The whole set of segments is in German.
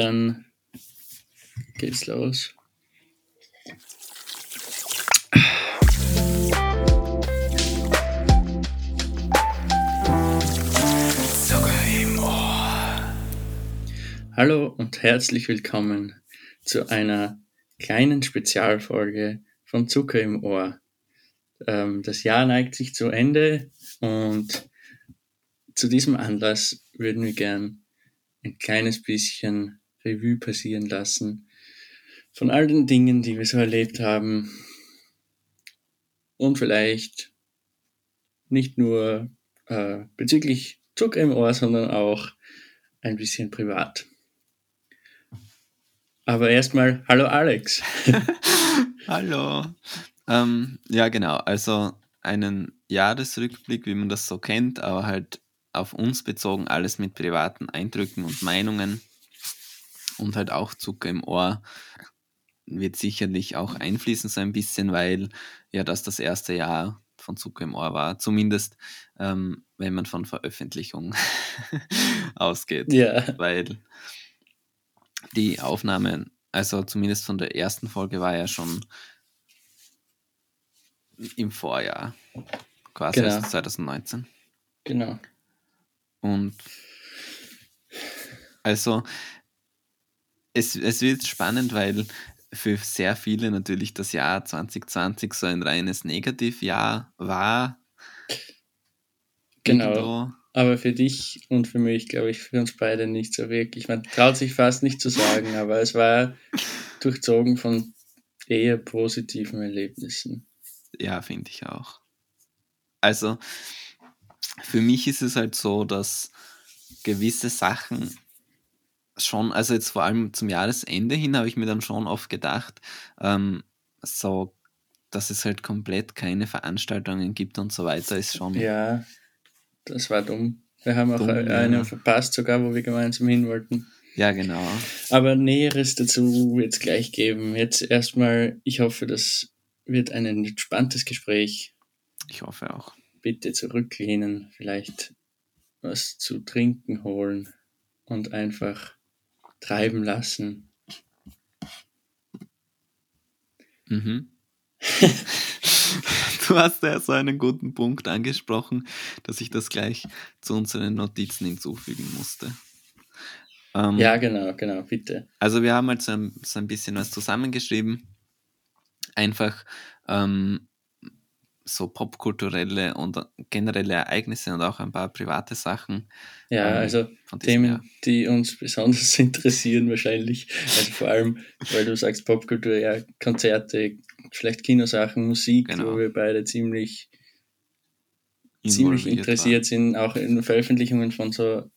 Dann geht's los. Hallo und herzlich willkommen zu einer kleinen Spezialfolge von Zucker im Ohr. Ähm, das Jahr neigt sich zu Ende und zu diesem Anlass würden wir gern ein kleines bisschen Revue passieren lassen von all den Dingen, die wir so erlebt haben und vielleicht nicht nur äh, bezüglich Zucker im Ohr, sondern auch ein bisschen privat. Aber erstmal, hallo Alex. hallo. Ähm, ja, genau. Also einen Jahresrückblick, wie man das so kennt, aber halt auf uns bezogen, alles mit privaten Eindrücken und Meinungen und halt auch Zucker im Ohr wird sicherlich auch einfließen so ein bisschen, weil ja das das erste Jahr von Zucker im Ohr war, zumindest ähm, wenn man von Veröffentlichung ausgeht, ja. weil die Aufnahme, also zumindest von der ersten Folge, war ja schon im Vorjahr, quasi genau. 2019. Genau. Und also es, es wird spannend, weil für sehr viele natürlich das Jahr 2020 so ein reines Negativjahr war. Genau. Irgendwo. Aber für dich und für mich, glaube ich, für uns beide nicht so wirklich. Man traut sich fast nicht zu sagen, aber es war durchzogen von eher positiven Erlebnissen. Ja, finde ich auch. Also, für mich ist es halt so, dass gewisse Sachen schon, also jetzt vor allem zum Jahresende hin, habe ich mir dann schon oft gedacht, ähm, so, dass es halt komplett keine Veranstaltungen gibt und so weiter, ist schon. Ja, das war dumm. Wir haben auch dumm, eine ja. verpasst, sogar, wo wir gemeinsam hin wollten. Ja, genau. Aber Näheres dazu wird es gleich geben. Jetzt erstmal, ich hoffe, das wird ein entspanntes Gespräch. Ich hoffe auch. Bitte zurücklehnen, vielleicht was zu trinken holen und einfach treiben lassen. Mhm. du hast ja so einen guten Punkt angesprochen, dass ich das gleich zu unseren Notizen hinzufügen musste. Ähm, ja, genau, genau, bitte. Also wir haben halt so ein, so ein bisschen was zusammengeschrieben. Einfach ähm, so popkulturelle und generelle Ereignisse und auch ein paar private Sachen. Ja, ähm, also Themen, Jahr. die uns besonders interessieren wahrscheinlich. Also vor allem, weil du sagst Popkultur, ja, Konzerte, vielleicht Kinosachen, Musik, genau. wo wir beide ziemlich, ziemlich interessiert war. sind, auch in Veröffentlichungen von so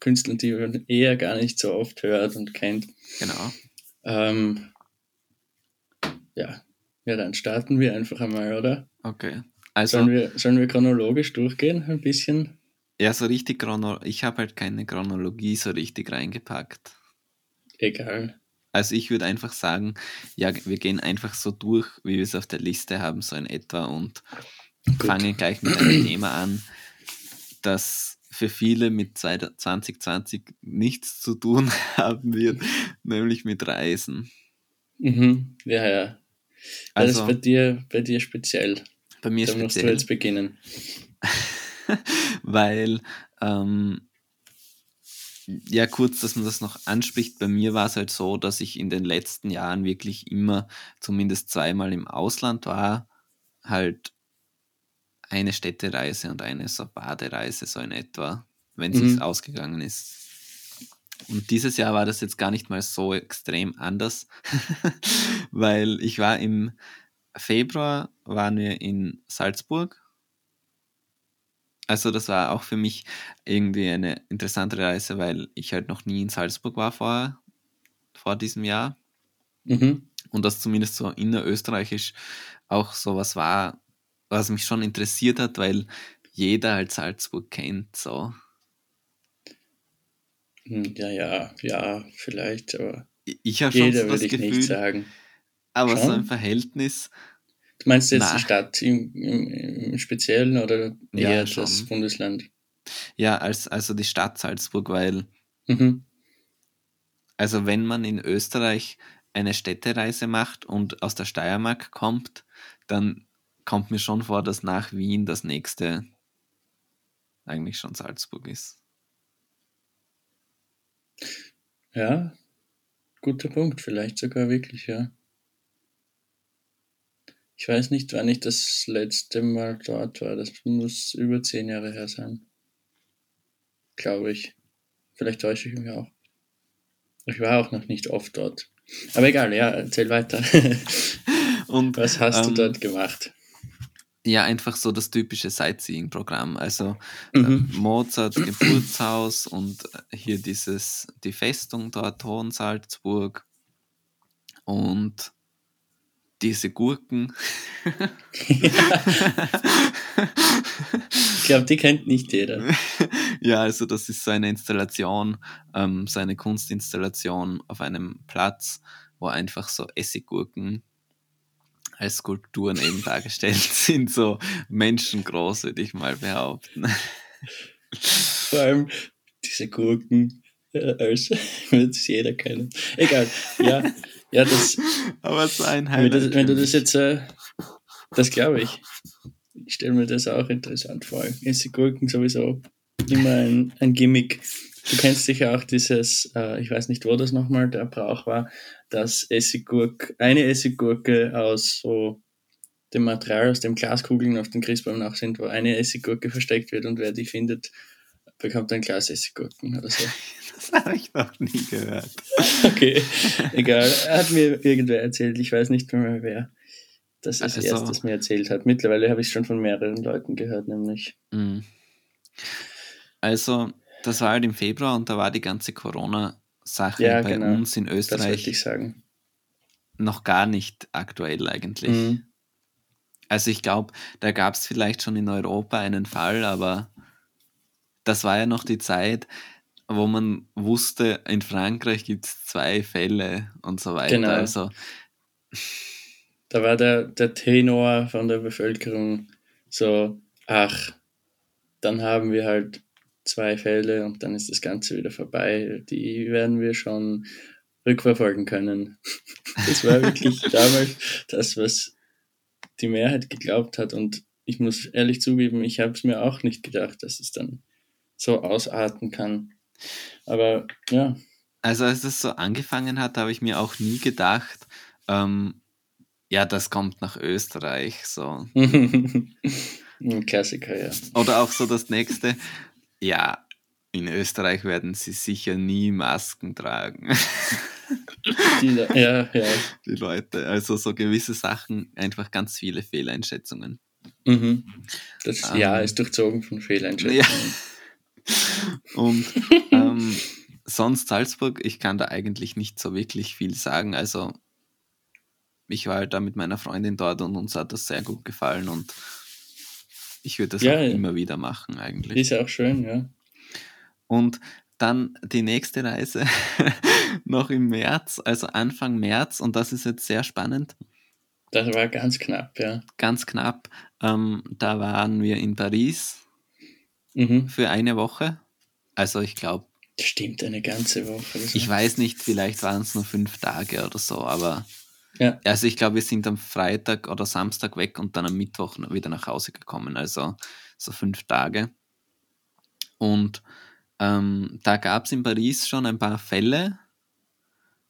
Künstlern, die man eher gar nicht so oft hört und kennt. Genau. Ähm, ja, ja, dann starten wir einfach einmal, oder? Okay. Also, sollen, wir, sollen wir chronologisch durchgehen, ein bisschen? Ja, so richtig chronologisch. Ich habe halt keine Chronologie so richtig reingepackt. Egal. Also ich würde einfach sagen, ja, wir gehen einfach so durch, wie wir es auf der Liste haben, so in etwa und Gut. fangen gleich mit einem Thema an, das für viele mit 2020 nichts zu tun haben wird, nämlich mit Reisen. Mhm. Ja, ja. Also, das ist bei dir, bei dir speziell. Bei mir da speziell. musst du jetzt beginnen. Weil, ähm, ja, kurz, dass man das noch anspricht. Bei mir war es halt so, dass ich in den letzten Jahren wirklich immer zumindest zweimal im Ausland war. Halt eine Städtereise und eine so Badereise, so in etwa, wenn es mhm. ausgegangen ist. Und dieses Jahr war das jetzt gar nicht mal so extrem anders, weil ich war im Februar, waren wir in Salzburg. Also das war auch für mich irgendwie eine interessante Reise, weil ich halt noch nie in Salzburg war vor, vor diesem Jahr. Mhm. Und das zumindest so innerösterreichisch auch sowas war, was mich schon interessiert hat, weil jeder halt Salzburg kennt, so. Hm, ja, ja, ja, vielleicht, aber ich habe schon so das würde ich Gefühl, nicht sagen. Aber schon? so ein Verhältnis. Du meinst jetzt na. die Stadt im, im, im, Speziellen oder eher ja, das Bundesland? Ja, als, also die Stadt Salzburg, weil mhm. also wenn man in Österreich eine Städtereise macht und aus der Steiermark kommt, dann kommt mir schon vor, dass nach Wien das nächste eigentlich schon Salzburg ist. Ja, guter Punkt, vielleicht sogar wirklich, ja. Ich weiß nicht, wann ich das letzte Mal dort war. Das muss über zehn Jahre her sein. Glaube ich. Vielleicht täusche ich mich auch. Ich war auch noch nicht oft dort. Aber egal, ja, erzähl weiter. Und was hast ähm, du dort gemacht? Ja, einfach so das typische Sightseeing-Programm. Also äh, mhm. äh, Mozart Geburtshaus und hier dieses, die Festung dort, Hohensalzburg und diese Gurken. ich glaube, die kennt nicht jeder. ja, also das ist so eine Installation, ähm, so eine Kunstinstallation auf einem Platz, wo einfach so Essiggurken als Skulpturen eben dargestellt sind, so menschengroß, würde ich mal behaupten. Vor allem diese Gurken, äh, als würde es jeder kennen. Egal, ja, ja, das. Aber so ein Highlight. Wenn du, wenn du das jetzt, äh, das glaube ich. Ich stelle mir das auch interessant vor. Essiggurken sowieso immer ein, ein Gimmick. Du kennst sicher auch dieses, äh, ich weiß nicht, wo das nochmal der Brauch war, dass Essiggurk, eine Essiggurke aus so dem Material, aus dem Glaskugeln auf den Christbaum nach sind, wo eine Essiggurke versteckt wird und wer die findet, bekommt ein Glas Essiggurken oder so. Das habe ich noch nie gehört. Okay, egal. Hat mir irgendwer erzählt, ich weiß nicht mehr wer das ist also, erstes mir erzählt hat. Mittlerweile habe ich es schon von mehreren Leuten gehört, nämlich. Mhm. Also, das war halt im Februar und da war die ganze Corona-Sache ja, bei genau. uns in Österreich noch gar nicht aktuell eigentlich. Mhm. Also ich glaube, da gab es vielleicht schon in Europa einen Fall, aber das war ja noch die Zeit, wo man wusste, in Frankreich gibt es zwei Fälle und so weiter. Genau. Also da war der, der Tenor von der Bevölkerung so, ach, dann haben wir halt zwei Fälle und dann ist das Ganze wieder vorbei. Die werden wir schon rückverfolgen können. Das war wirklich damals das, was die Mehrheit geglaubt hat. Und ich muss ehrlich zugeben, ich habe es mir auch nicht gedacht, dass es dann so ausarten kann. Aber ja. Also als es so angefangen hat, habe ich mir auch nie gedacht, ähm, ja, das kommt nach Österreich. So. Ein Klassiker, ja. Oder auch so das nächste, ja, in Österreich werden sie sicher nie Masken tragen. Die, ja, ja. Die Leute, also so gewisse Sachen, einfach ganz viele Fehleinschätzungen. Mhm. Das ähm, Jahr ist durchzogen von Fehleinschätzungen. Ja. Und ähm, sonst Salzburg, ich kann da eigentlich nicht so wirklich viel sagen. Also ich war halt da mit meiner Freundin dort und uns hat das sehr gut gefallen und ich würde das ja, auch ja. immer wieder machen eigentlich. Ist ja auch schön, ja. Und dann die nächste Reise noch im März, also Anfang März, und das ist jetzt sehr spannend. Das war ganz knapp, ja. Ganz knapp. Ähm, da waren wir in Paris mhm. für eine Woche. Also ich glaube. Stimmt, eine ganze Woche. Ich weiß nicht, vielleicht waren es nur fünf Tage oder so, aber ja. Also ich glaube, wir sind am Freitag oder Samstag weg und dann am Mittwoch wieder nach Hause gekommen. Also so fünf Tage. Und ähm, da gab es in Paris schon ein paar Fälle.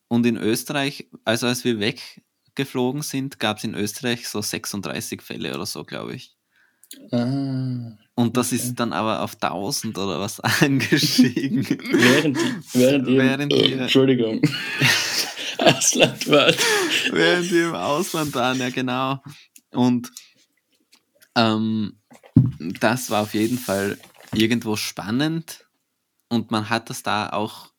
Und in Österreich, also als wir weggeflogen sind, gab es in Österreich so 36 Fälle oder so, glaube ich. Ah, und das okay. ist dann aber auf 1000 oder was angestiegen. während, während, während ihr, Entschuldigung. Ausland waren. Während wir im Ausland waren, ja genau. Und ähm, das war auf jeden Fall irgendwo spannend und man hat das da auch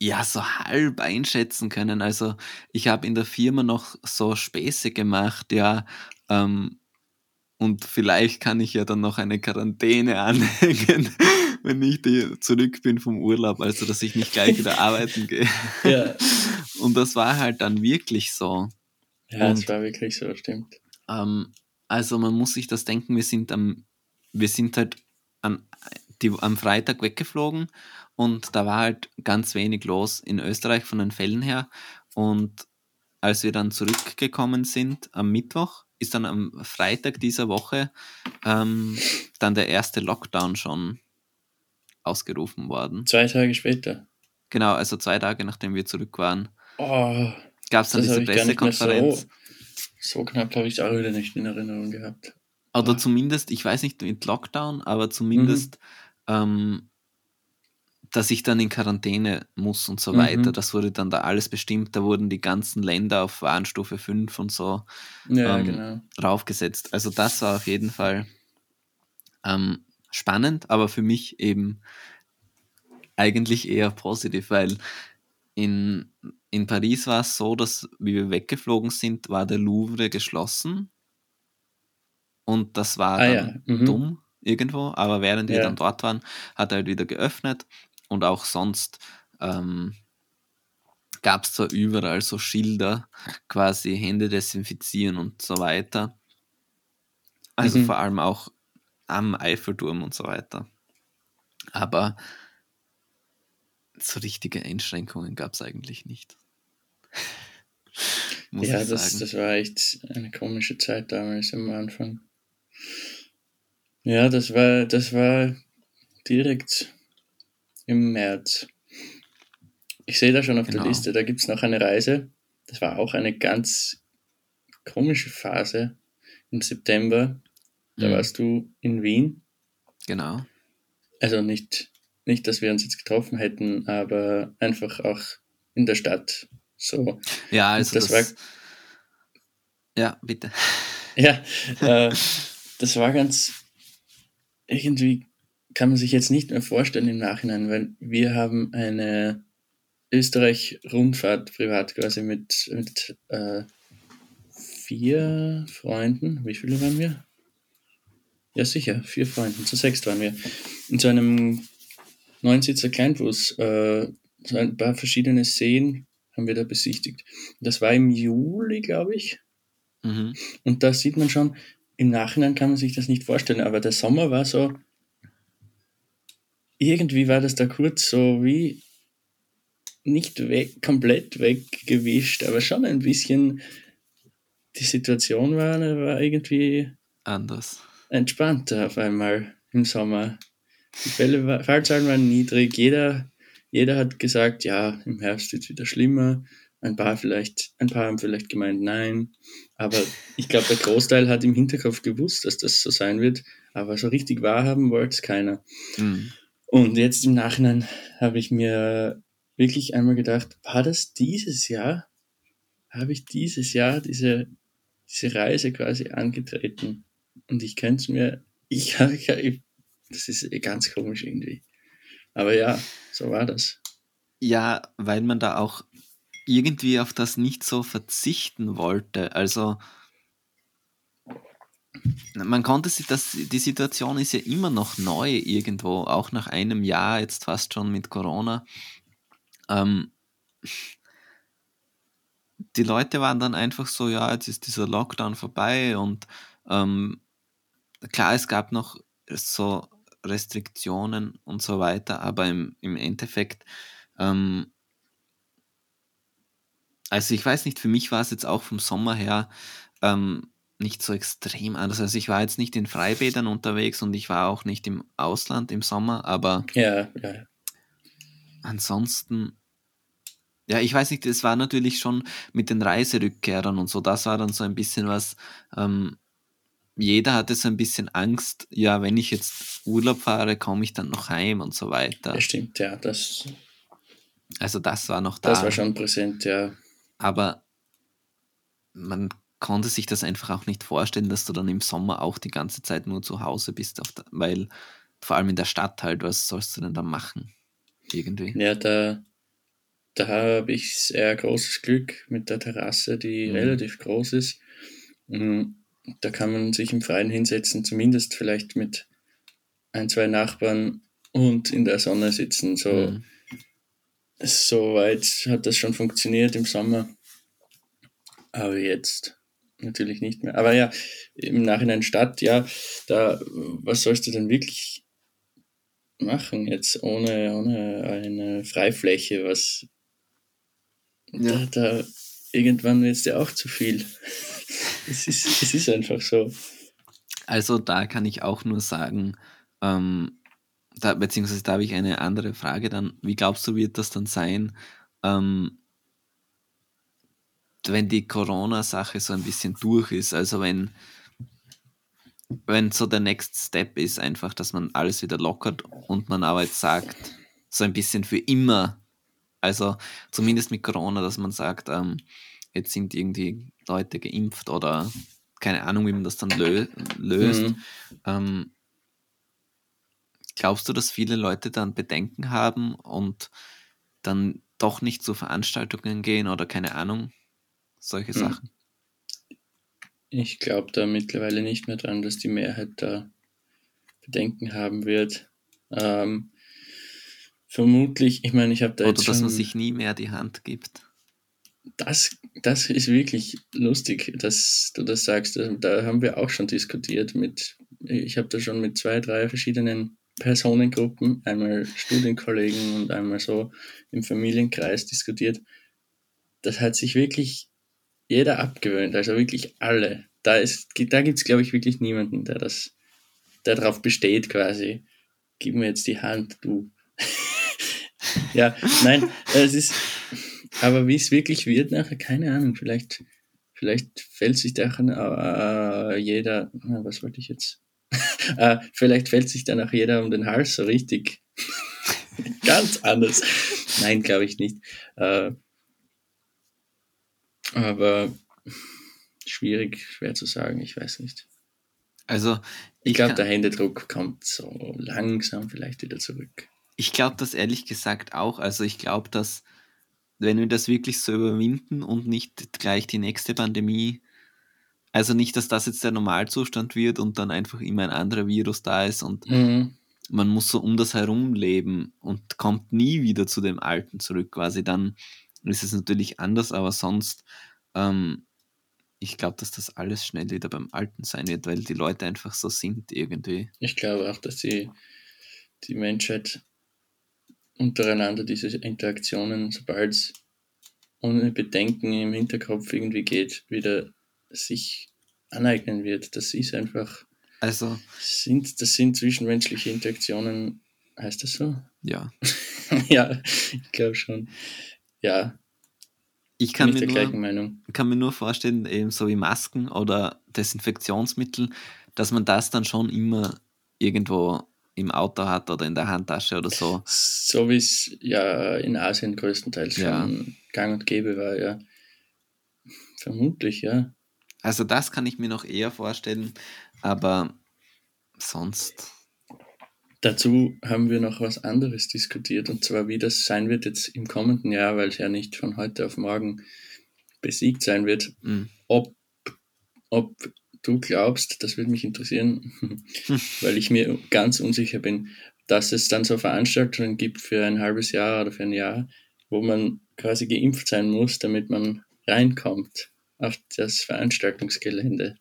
ja so halb einschätzen können. Also ich habe in der Firma noch so Späße gemacht, ja, ähm, und vielleicht kann ich ja dann noch eine Quarantäne anhängen, wenn ich zurück bin vom Urlaub, also dass ich nicht gleich wieder arbeiten gehe. Ja. Und das war halt dann wirklich so. Ja, es war wirklich so, stimmt. Ähm, also man muss sich das denken, wir sind am, wir sind halt an die am Freitag weggeflogen und da war halt ganz wenig los in Österreich von den Fällen her. Und als wir dann zurückgekommen sind am Mittwoch, ist dann am Freitag dieser Woche ähm, dann der erste Lockdown schon ausgerufen worden. Zwei Tage später. Genau, also zwei Tage nachdem wir zurück waren. Oh, Gab es dann diese Pressekonferenz. so, so knapp habe ich es auch wieder nicht in Erinnerung gehabt. Oder Ah. zumindest, ich weiß nicht mit Lockdown, aber zumindest, ähm, dass ich dann in Quarantäne muss und so Mhm. weiter. Das wurde dann da alles bestimmt. Da wurden die ganzen Länder auf Warnstufe 5 und so Ja, Ähm, genau. draufgesetzt. Also das war auf jeden Fall ähm, spannend, aber für mich eben eigentlich eher positiv, weil in, in Paris war es so, dass wie wir weggeflogen sind, war der Louvre geschlossen und das war Ah dann ja, mhm. dumm irgendwo, aber während wir Ja. dann dort waren, hat er halt wieder geöffnet und auch sonst ähm, gab es zwar überall so Schilder, quasi Hände desinfizieren und so weiter. Also Mhm. vor allem auch am Eiffelturm und so weiter. Aber so richtige Einschränkungen gab es eigentlich nicht. Ja, das, das war echt eine komische Zeit damals am Anfang. Ja, das war, das war direkt im März. Ich sehe da schon auf Genau. der Liste, da gibt es noch eine Reise. Das war auch eine ganz komische Phase im September. Da Mhm. warst du in Wien. Genau. Also nicht, nicht, dass wir uns jetzt getroffen hätten, aber einfach auch in der Stadt. So. Ja, also das das, war- ja, bitte. Ja, äh, das war ganz, irgendwie kann man sich jetzt nicht mehr vorstellen im Nachhinein, weil wir haben eine Österreich-Rundfahrt privat quasi mit, mit äh, vier Freunden. Wie viele waren wir? Ja, sicher, vier Freunden. Zu sechs waren wir. In so einem Neunsitzer Kleinbus. Äh, so ein paar verschiedene Seen haben wir da besichtigt. Das war im Juli, glaube ich. Mhm. Und da sieht man schon, im Nachhinein kann man sich das nicht vorstellen, aber der Sommer war so, irgendwie war das da kurz so wie nicht weg, komplett weggewischt, aber schon ein bisschen, die Situation war, war irgendwie Anders. entspannter auf einmal im Sommer. Die Fälle, war- Fallzahlen waren niedrig, jeder, jeder hat gesagt, ja, im Herbst wird es wieder schlimmer. Ein paar vielleicht, ein paar haben vielleicht gemeint, nein. Aber ich glaube, der Großteil hat im Hinterkopf gewusst, dass das so sein wird. Aber so richtig wahrhaben wollte es keiner. Mhm. Und jetzt im Nachhinein habe ich mir wirklich einmal gedacht, war das dieses Jahr? Habe ich dieses Jahr diese, diese Reise quasi angetreten? Und ich könnte es mir, ich, ich, das ist ganz komisch irgendwie. Aber ja, so war das. Ja, weil man da auch irgendwie auf das nicht so verzichten wollte. Also man konnte sich das, die Situation ist ja immer noch neu irgendwo, auch nach einem Jahr jetzt fast schon mit Corona. Ähm, die Leute waren dann einfach so, ja, jetzt ist dieser Lockdown vorbei und ähm, klar, es gab noch so Restriktionen und so weiter, aber im, im Endeffekt ähm, also ich weiß nicht, für mich war es jetzt auch vom Sommer her ähm, nicht so extrem anders. Also ich war jetzt nicht in Freibädern unterwegs und ich war auch nicht im Ausland im Sommer, aber Ja, ja. ansonsten, ja, ich weiß nicht, es war natürlich schon mit den Reiserückkehrern und so, das war dann so ein bisschen was, ähm, jeder hatte so ein bisschen Angst, ja, wenn ich jetzt Urlaub fahre, komme ich dann noch heim und so weiter. Das stimmt, ja. Das, Also das war noch da. das war schon präsent, ja. Aber man konnte sich das einfach auch nicht vorstellen, dass du dann im Sommer auch die ganze Zeit nur zu Hause bist, der, weil vor allem in der Stadt halt, was sollst du denn da machen? Irgendwie. Ja, da, da habe ich sehr großes Glück mit der Terrasse, die Mhm. relativ groß ist. Mhm. Da kann man sich im Freien hinsetzen, zumindest vielleicht mit ein, zwei Nachbarn und in der Sonne sitzen. So, Mhm. so weit hat das schon funktioniert im Sommer. Aber jetzt natürlich nicht mehr. Aber ja, im Nachhinein Stadt, ja, da, was sollst du denn wirklich machen jetzt ohne, ohne eine Freifläche, was ja. da, da irgendwann wird es ja auch zu viel. es, ist, es ist einfach so. Also da kann ich auch nur sagen, ähm, da, beziehungsweise da habe ich eine andere Frage dann. Wie glaubst du, wird das dann sein, ähm, wenn die Corona-Sache so ein bisschen durch ist? Also wenn, wenn so der Next Step ist, einfach, dass man alles wieder lockert und man aber jetzt sagt, so ein bisschen für immer, also zumindest mit Corona, dass man sagt, ähm, jetzt sind irgendwie Leute geimpft oder keine Ahnung, wie man das dann lö löst. Mhm. Ähm, glaubst du, dass viele Leute dann Bedenken haben und dann doch nicht zu Veranstaltungen gehen oder keine Ahnung, solche mhm. Sachen? Ich glaube da mittlerweile nicht mehr dran, dass die Mehrheit da Bedenken haben wird. Ähm, vermutlich, ich meine, ich habe da Oder jetzt dass man sich nie mehr die Hand gibt. Das, das ist wirklich lustig, dass du das sagst. Da haben wir auch schon diskutiert mit, ich habe da schon mit zwei, drei verschiedenen Personengruppen, einmal Studienkollegen und einmal so im Familienkreis diskutiert. Das hat sich wirklich jeder abgewöhnt, also wirklich alle. Da, da gibt es, glaube ich, wirklich niemanden, der das, der darauf besteht, quasi, gib mir jetzt die Hand, du. ja, nein, es ist, aber wie es wirklich wird nachher, keine Ahnung, vielleicht, vielleicht fällt sich da äh, jeder, was wollte ich jetzt? äh, vielleicht fällt sich dann auch jeder um den Hals so richtig. Ganz anders. Nein, glaube ich nicht. Äh, aber schwierig, schwer zu sagen, ich weiß nicht. Also, ich, ich glaube, der Händedruck kommt so langsam vielleicht wieder zurück. Ich glaube das ehrlich gesagt auch. Also, ich glaube, dass, wenn wir das wirklich so überwinden und nicht gleich die nächste Pandemie, also nicht, dass das jetzt der Normalzustand wird und dann einfach immer ein anderer Virus da ist und mhm. man muss so um das herum leben und kommt nie wieder zu dem Alten zurück, quasi dann ist es natürlich anders, aber sonst, ähm, ich glaube, dass das alles schnell wieder beim Alten sein wird, weil die Leute einfach so sind irgendwie. Ich glaube auch, dass die, die Menschheit untereinander diese Interaktionen, sobald es ohne Bedenken im Hinterkopf irgendwie geht, wieder sich aneignen wird. Das ist einfach. Also. Sind, das sind zwischenmenschliche Interaktionen, heißt das so? Ja. ja, ich glaube schon ja. Ich kann mir, nur, kann mir nur vorstellen, eben so wie Masken oder Desinfektionsmittel, dass man das dann schon immer irgendwo im Auto hat oder in der Handtasche oder so. So wie es ja in Asien größtenteils ja. schon gang und gäbe war, ja. Vermutlich, ja. Also das kann ich mir noch eher vorstellen, aber sonst. Dazu haben wir noch was anderes diskutiert, und zwar wie das sein wird jetzt im kommenden Jahr, weil es ja nicht von heute auf morgen besiegt sein wird. Mhm. Ob, ob du glaubst, das würde mich interessieren, weil ich mir ganz unsicher bin, dass es dann so Veranstaltungen gibt für ein halbes Jahr oder für ein Jahr, wo man quasi geimpft sein muss, damit man reinkommt auf das Veranstaltungsgelände.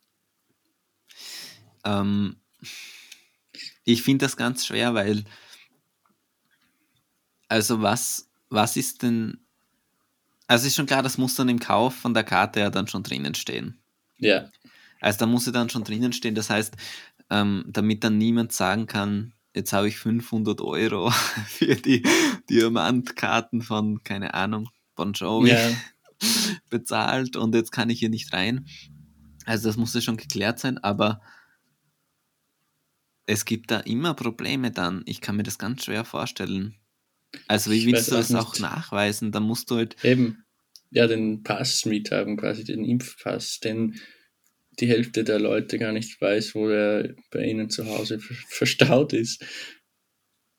Ähm, ich finde das ganz schwer, weil, also was, was ist denn, also ist schon klar, das muss dann im Kauf von der Karte ja dann schon drinnen stehen. Ja. Also da muss sie dann schon drinnen stehen, das heißt, ähm, damit dann niemand sagen kann, jetzt habe ich 500 Euro für die Diamantkarten von, keine Ahnung, Bon Jovi ja. bezahlt und jetzt kann ich hier nicht rein. Also das muss ja schon geklärt sein, aber es gibt da immer Probleme dann. Ich kann mir das ganz schwer vorstellen. Also wie ich willst du das auch, auch nachweisen? Da musst du halt... Eben, ja, den Pass mit haben, quasi den Impfpass, den die Hälfte der Leute gar nicht weiß, wo er bei ihnen zu Hause verstaut ist.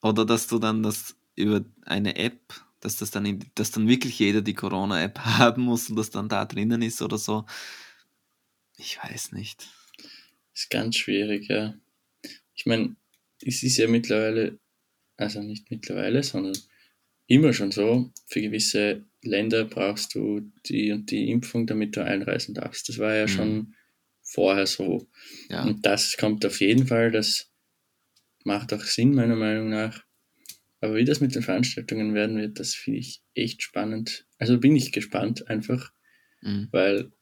Oder dass du dann das über eine App, dass das dann, in, dass dann wirklich jeder die Corona-App haben muss und das dann da drinnen ist oder so. Ich weiß nicht. Ist ganz schwierig, ja ich meine, es ist ja mittlerweile, also nicht mittlerweile, sondern immer schon so, für gewisse Länder brauchst du die und die Impfung, damit du einreisen darfst. Das war ja mhm. schon vorher so. Ja. Und das kommt auf jeden Fall, das macht auch Sinn, meiner Meinung nach. Aber wie das mit den Veranstaltungen werden wird, das finde ich echt spannend. Also bin ich gespannt einfach, Mhm. weil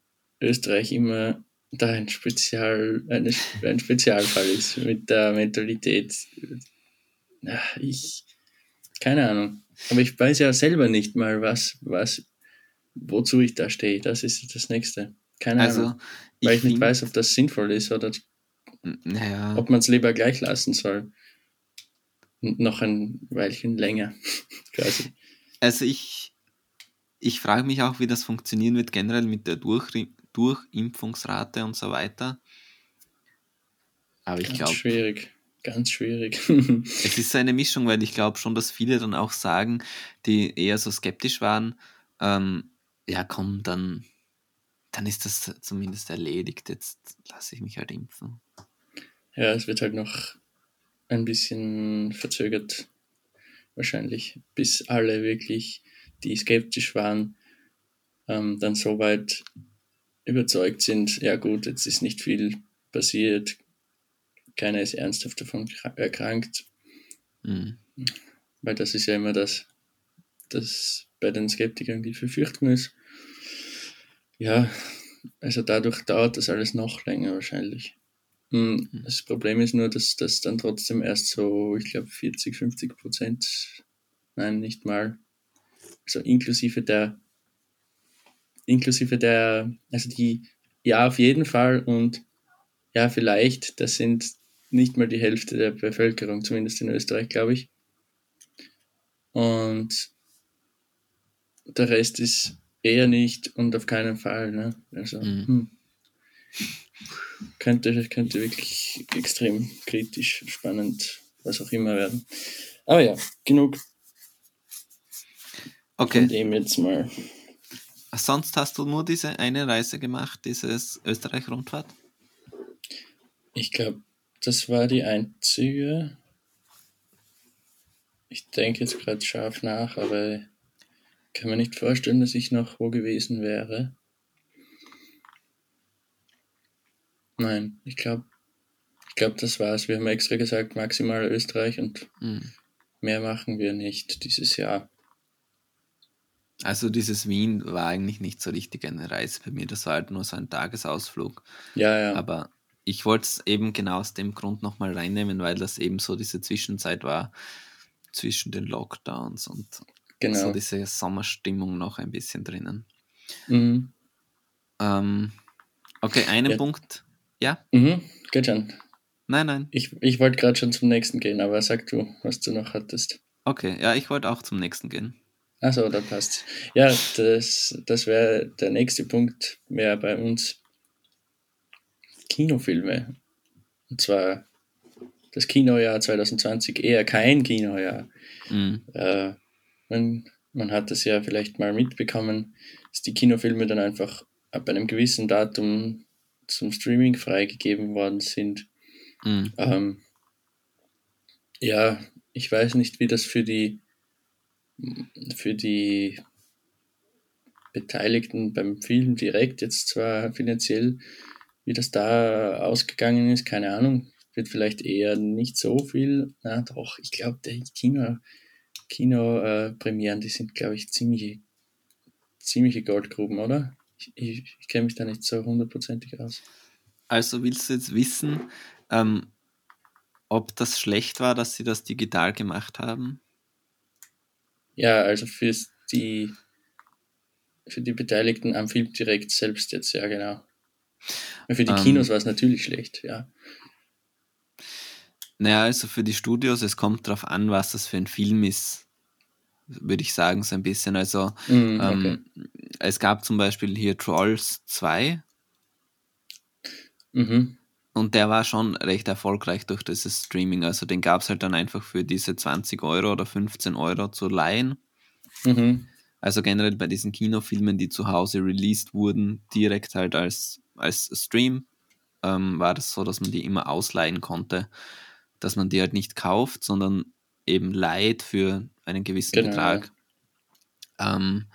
Österreich immer da ein, Spezial, eine, ein Spezialfall ist mit der Mentalität. Ich, keine Ahnung. Aber ich weiß ja selber nicht mal, was, was, wozu ich da stehe. Das ist das Nächste. Keine Also, Ahnung. Weil ich ich nicht weiß, ob das sinnvoll ist oder naja, ob man es lieber gleich lassen soll. N- Noch ein Weilchen länger, quasi. also ich, ich frage mich auch, wie das funktionieren wird generell mit der Durchri Durchimpfungsrate und so weiter. Aber ich glaube, schwierig. Ganz schwierig. es ist so eine Mischung, weil ich glaube schon, dass viele dann auch sagen, die eher so skeptisch waren, ähm, ja komm, dann, dann ist das zumindest erledigt, jetzt lasse ich mich halt impfen. ja, es wird halt noch ein bisschen verzögert, wahrscheinlich, bis alle wirklich, die skeptisch waren, ähm, dann so weit überzeugt sind, ja gut, jetzt ist nicht viel passiert, keiner ist ernsthaft davon kra- erkrankt, Mhm. weil das ist ja immer das, das bei den Skeptikern die Verfürchtung ist. Ja, also dadurch dauert das alles noch länger wahrscheinlich. Hm, Mhm. Das Problem ist nur, dass das dann trotzdem erst so, ich glaube, 40, 50 Prozent, nein, nicht mal, also inklusive der, inklusive der, also die, ja, auf jeden Fall und ja, vielleicht, das sind nicht mal die Hälfte der Bevölkerung, zumindest in Österreich, glaube ich. Und der Rest ist eher nicht und auf keinen Fall. Ne? Also Mhm. hm. könnte, könnte wirklich extrem kritisch, spannend, was auch immer werden. Aber ja, genug von Okay, dem jetzt mal. Sonst hast du nur diese eine Reise gemacht, dieses Österreich-Rundfahrt? Ich glaube, das war die einzige. Ich denke jetzt gerade scharf nach, aber kann mir nicht vorstellen, dass ich noch wo gewesen wäre. Nein, ich glaube, ich glaube, das war's. Wir haben extra gesagt, maximal Österreich und Mhm. mehr machen wir nicht dieses Jahr. Also dieses Wien war eigentlich nicht so richtig eine Reise bei mir, das war halt nur so ein Tagesausflug. Ja, ja, Aber ich wollte es eben genau aus dem Grund nochmal reinnehmen, weil das eben so diese Zwischenzeit war zwischen den Lockdowns und so genau. diese Sommerstimmung noch ein bisschen drinnen. Mhm. Ähm, okay, einen Ja. Punkt. Ja? Mhm. Geht schon. Nein, nein. Ich, ich wollte gerade schon zum nächsten gehen, aber sag du, was du noch hattest. Okay, ja, ich wollte auch zum nächsten gehen. Achso, da passt. Ja, das, das wäre der nächste Punkt, wäre bei uns Kinofilme. Und zwar das Kinojahr 2020 eher kein Kinojahr. Mhm. Äh, man, man hat es ja vielleicht mal mitbekommen, dass die Kinofilme dann einfach ab einem gewissen Datum zum Streaming freigegeben worden sind. Mhm. Ähm, ja, ich weiß nicht, wie das für die für die Beteiligten beim Film direkt jetzt zwar finanziell, wie das da ausgegangen ist, keine Ahnung, wird vielleicht eher nicht so viel. Na doch, ich glaube, die Kino, Kino äh, Premieren, die sind, glaube ich, ziemliche, ziemliche Goldgruben, oder? Ich, ich, ich kenne mich da nicht so hundertprozentig aus. Also willst du jetzt wissen, ähm, ob das schlecht war, dass sie das digital gemacht haben? Ja, also für die, für die Beteiligten am Film direkt selbst jetzt, ja genau. Für die Ähm. Kinos war es natürlich schlecht, ja. Naja, also für die Studios, es kommt darauf an, was das für ein Film ist, würde ich sagen, so ein bisschen. Also Mhm, okay. ähm, es gab zum Beispiel hier Trolls 2 Mhm. Und der war schon recht erfolgreich durch dieses Streaming. Also den gab es halt dann einfach für diese 20 Euro oder 15 Euro zu leihen. Mhm. Also generell bei diesen Kinofilmen, die zu Hause released wurden, direkt halt als, als Stream, ähm, war das so, dass man die immer ausleihen konnte. Dass man die halt nicht kauft, sondern eben leiht für einen gewissen Genau, Betrag. Ähm,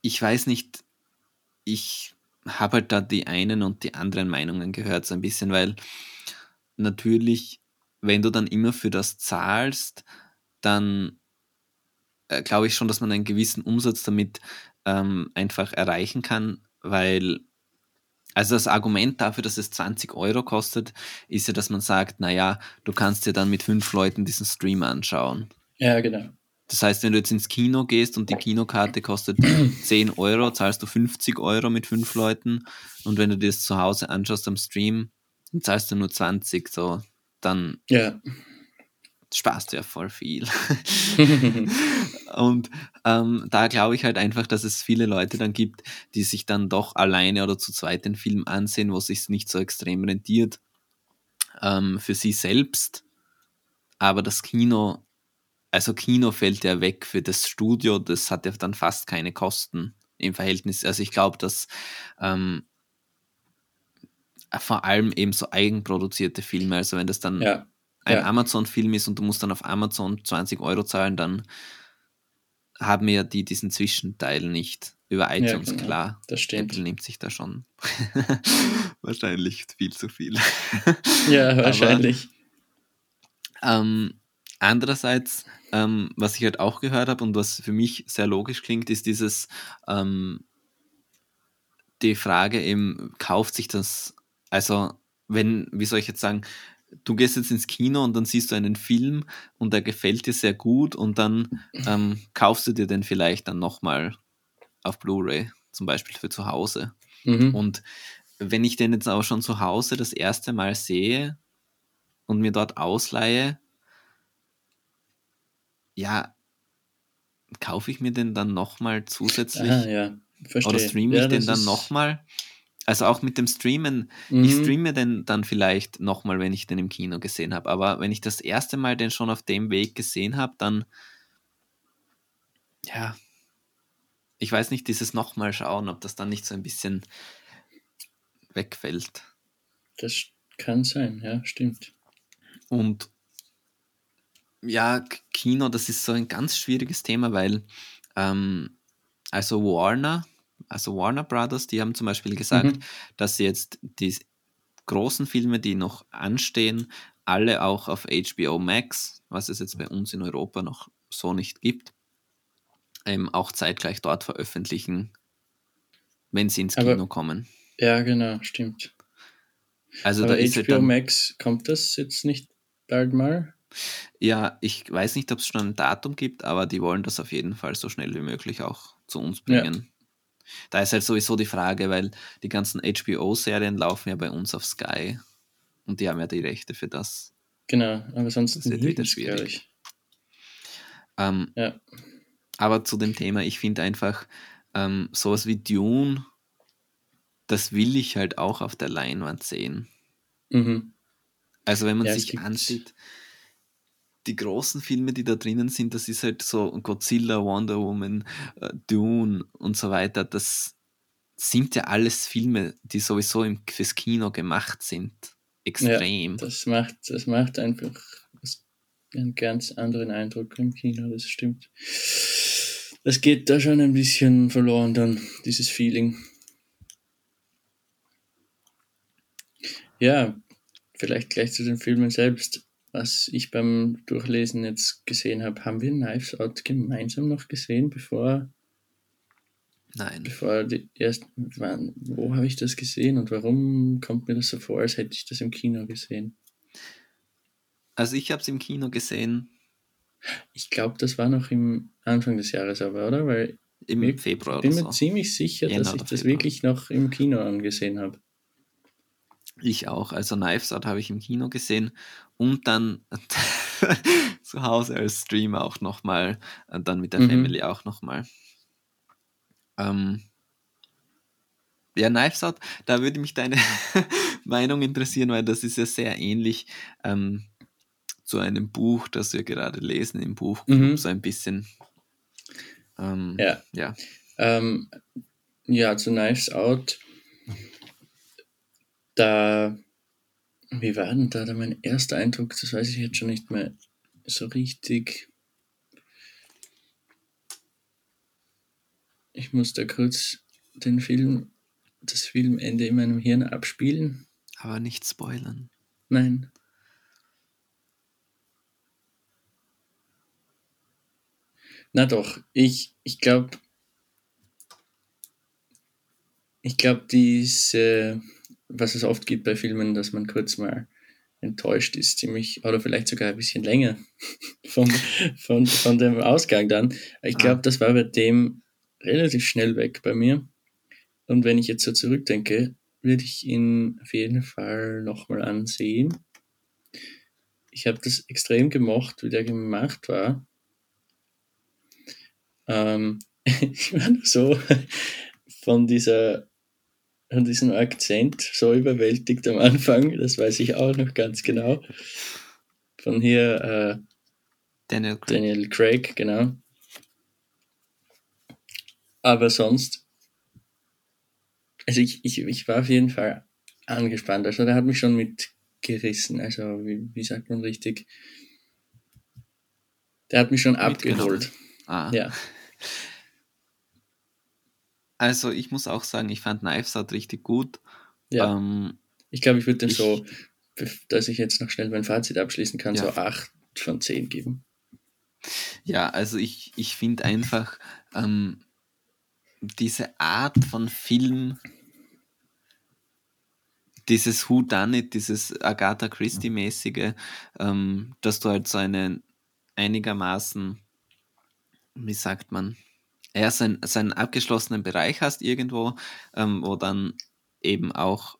ich weiß nicht, ich habe halt da die einen und die anderen Meinungen gehört, so ein bisschen, weil natürlich, wenn du dann immer für das zahlst, dann äh, glaube ich schon, dass man einen gewissen Umsatz damit ähm, einfach erreichen kann, weil also das Argument dafür, dass es 20 Euro kostet, ist ja, dass man sagt, naja, du kannst dir dann mit fünf Leuten diesen Stream anschauen. Ja, genau. Das heißt, wenn du jetzt ins Kino gehst und die Kinokarte kostet 10 Euro, zahlst du 50 Euro mit fünf Leuten. Und wenn du dir das zu Hause anschaust am Stream, dann zahlst du nur 20. So, dann Ja. sparst du ja voll viel. und ähm, da glaube ich halt einfach, dass es viele Leute dann gibt, die sich dann doch alleine oder zu zweit den Film ansehen, wo es sich nicht so extrem rentiert ähm, für sie selbst. Aber das Kino, also Kino fällt ja weg für das Studio, das hat ja dann fast keine Kosten im Verhältnis. Also ich glaube, dass ähm, vor allem eben so eigenproduzierte Filme, also wenn das dann Ja. ein Ja. Amazon-Film ist und du musst dann auf Amazon 20 Euro zahlen, dann haben ja die diesen Zwischenteil nicht. Über iTunes, genau. klar. Das stimmt. Apple nimmt sich da schon wahrscheinlich viel zu viel. Ja, wahrscheinlich. Ähm, andererseits, ähm, was ich halt auch gehört habe und was für mich sehr logisch klingt, ist dieses, ähm, die Frage eben, kauft sich das, also wenn, wie soll ich jetzt sagen, du gehst jetzt ins Kino und dann siehst du einen Film und der gefällt dir sehr gut und dann ähm, kaufst du dir den vielleicht dann nochmal auf Blu-ray, zum Beispiel für zu Hause. Mhm. Und wenn ich den jetzt aber schon zu Hause das erste Mal sehe und mir dort ausleihe, ja, kaufe ich mir den dann nochmal zusätzlich Ah, ja. Verstehe. oder streame ja, ich den dann nochmal? Also auch mit dem Streamen, Mhm. ich streame den dann vielleicht nochmal, wenn ich den im Kino gesehen habe. Aber wenn ich das erste Mal den schon auf dem Weg gesehen habe, dann ja, ich weiß nicht, dieses nochmal schauen, ob das dann nicht so ein bisschen wegfällt. Das kann sein, ja, stimmt. Und ja, Kino, das ist so ein ganz schwieriges Thema, weil ähm, also Warner, also Warner Brothers, die haben zum Beispiel gesagt, Mhm. dass sie jetzt die großen Filme, die noch anstehen, alle auch auf HBO Max, was es jetzt bei uns in Europa noch so nicht gibt, ähm, auch zeitgleich dort veröffentlichen, wenn sie ins Aber- Kino kommen. Ja, genau, stimmt. Also Aber da ist halt HBO dann, Max, kommt das jetzt nicht bald mal? Ja, ich weiß nicht, ob es schon ein Datum gibt, aber die wollen das auf jeden Fall so schnell wie möglich auch zu uns Ja. bringen. Da ist halt sowieso die Frage, weil die ganzen HBO-Serien laufen ja bei uns auf Sky und die haben ja die Rechte für das. Genau, aber sonst Das wird wieder schwierig. Ähm, Ja. Aber zu dem Thema, ich finde einfach ähm, sowas wie Dune, das will ich halt auch auf der Leinwand sehen. Mhm. Also wenn man Ja, es sich ansieht, die großen Filme, die da drinnen sind, das ist halt so Godzilla, Wonder Woman, äh, Dune und so weiter. Das sind ja alles Filme, die sowieso im, fürs Kino gemacht sind. Extrem. Das macht, das macht einfach einen ganz anderen Eindruck im Kino, das stimmt. Das geht da schon ein bisschen verloren dann, dieses Feeling. Ja, vielleicht gleich zu den Filmen selbst. Was ich beim Durchlesen jetzt gesehen habe, haben wir Knives Out gemeinsam noch gesehen, bevor, Nein. bevor die erst, wann, wo habe ich das gesehen und warum kommt mir das so vor, als hätte ich das im Kino gesehen? Also ich habe es im Kino gesehen Ich glaube, das war noch im Anfang des Jahres aber, oder? Weil im Februar ich bin mir so. ziemlich sicher, Jänner dass ich das Februar. wirklich noch im Kino angesehen habe. Ich auch. Also Knives Out habe ich im Kino gesehen und dann zu Hause als Stream auch nochmal, dann mit der Mhm. Family auch nochmal. Ähm, ja, Knives Out, da würde mich deine Meinung interessieren, weil das ist ja sehr ähnlich ähm, zu einem Buch, das wir gerade lesen im Buch, Mhm. so ein bisschen. Ähm, Ja. ja. Ähm, ja, zu Knives Out. Da, wie war denn da mein erster Eindruck? Das weiß ich jetzt schon nicht mehr so richtig. Ich muss da kurz den Film, das Filmende in meinem Hirn abspielen. Aber nicht spoilern. Nein. Na doch, ich, glaube, ich glaube, diese was es oft gibt bei Filmen, dass man kurz mal enttäuscht ist, ziemlich, oder vielleicht sogar ein bisschen länger von, von, von dem Ausgang dann. Ich glaube, das war bei dem relativ schnell weg bei mir. Und wenn ich jetzt so zurückdenke, würde ich ihn auf jeden Fall nochmal ansehen. Ich habe das extrem gemocht, wie der gemacht war. Ähm, ich war so von dieser von diesem Akzent so überwältigt am Anfang, das weiß ich auch noch ganz genau. Von hier äh, Daniel, Craig. Daniel Craig, genau. Aber sonst, also ich, ich, ich war auf jeden Fall angespannt. Also der hat mich schon mitgerissen. Also wie, wie sagt man richtig? Der hat mich schon abgeholt. Ah. Ja. Also ich muss auch sagen, ich fand Knives Out richtig gut. Ja. Ähm, ich glaube, ich würde dem so, dass ich jetzt noch schnell mein Fazit abschließen kann, ja. so 8 von 10 geben. Ja, also ich, ich finde einfach ähm, diese Art von Film, dieses Who Done It, dieses Agatha Christie-mäßige, ähm, dass du halt so einen einigermaßen, wie sagt man, ja, so, ein, so einen abgeschlossenen Bereich hast irgendwo, ähm, wo dann eben auch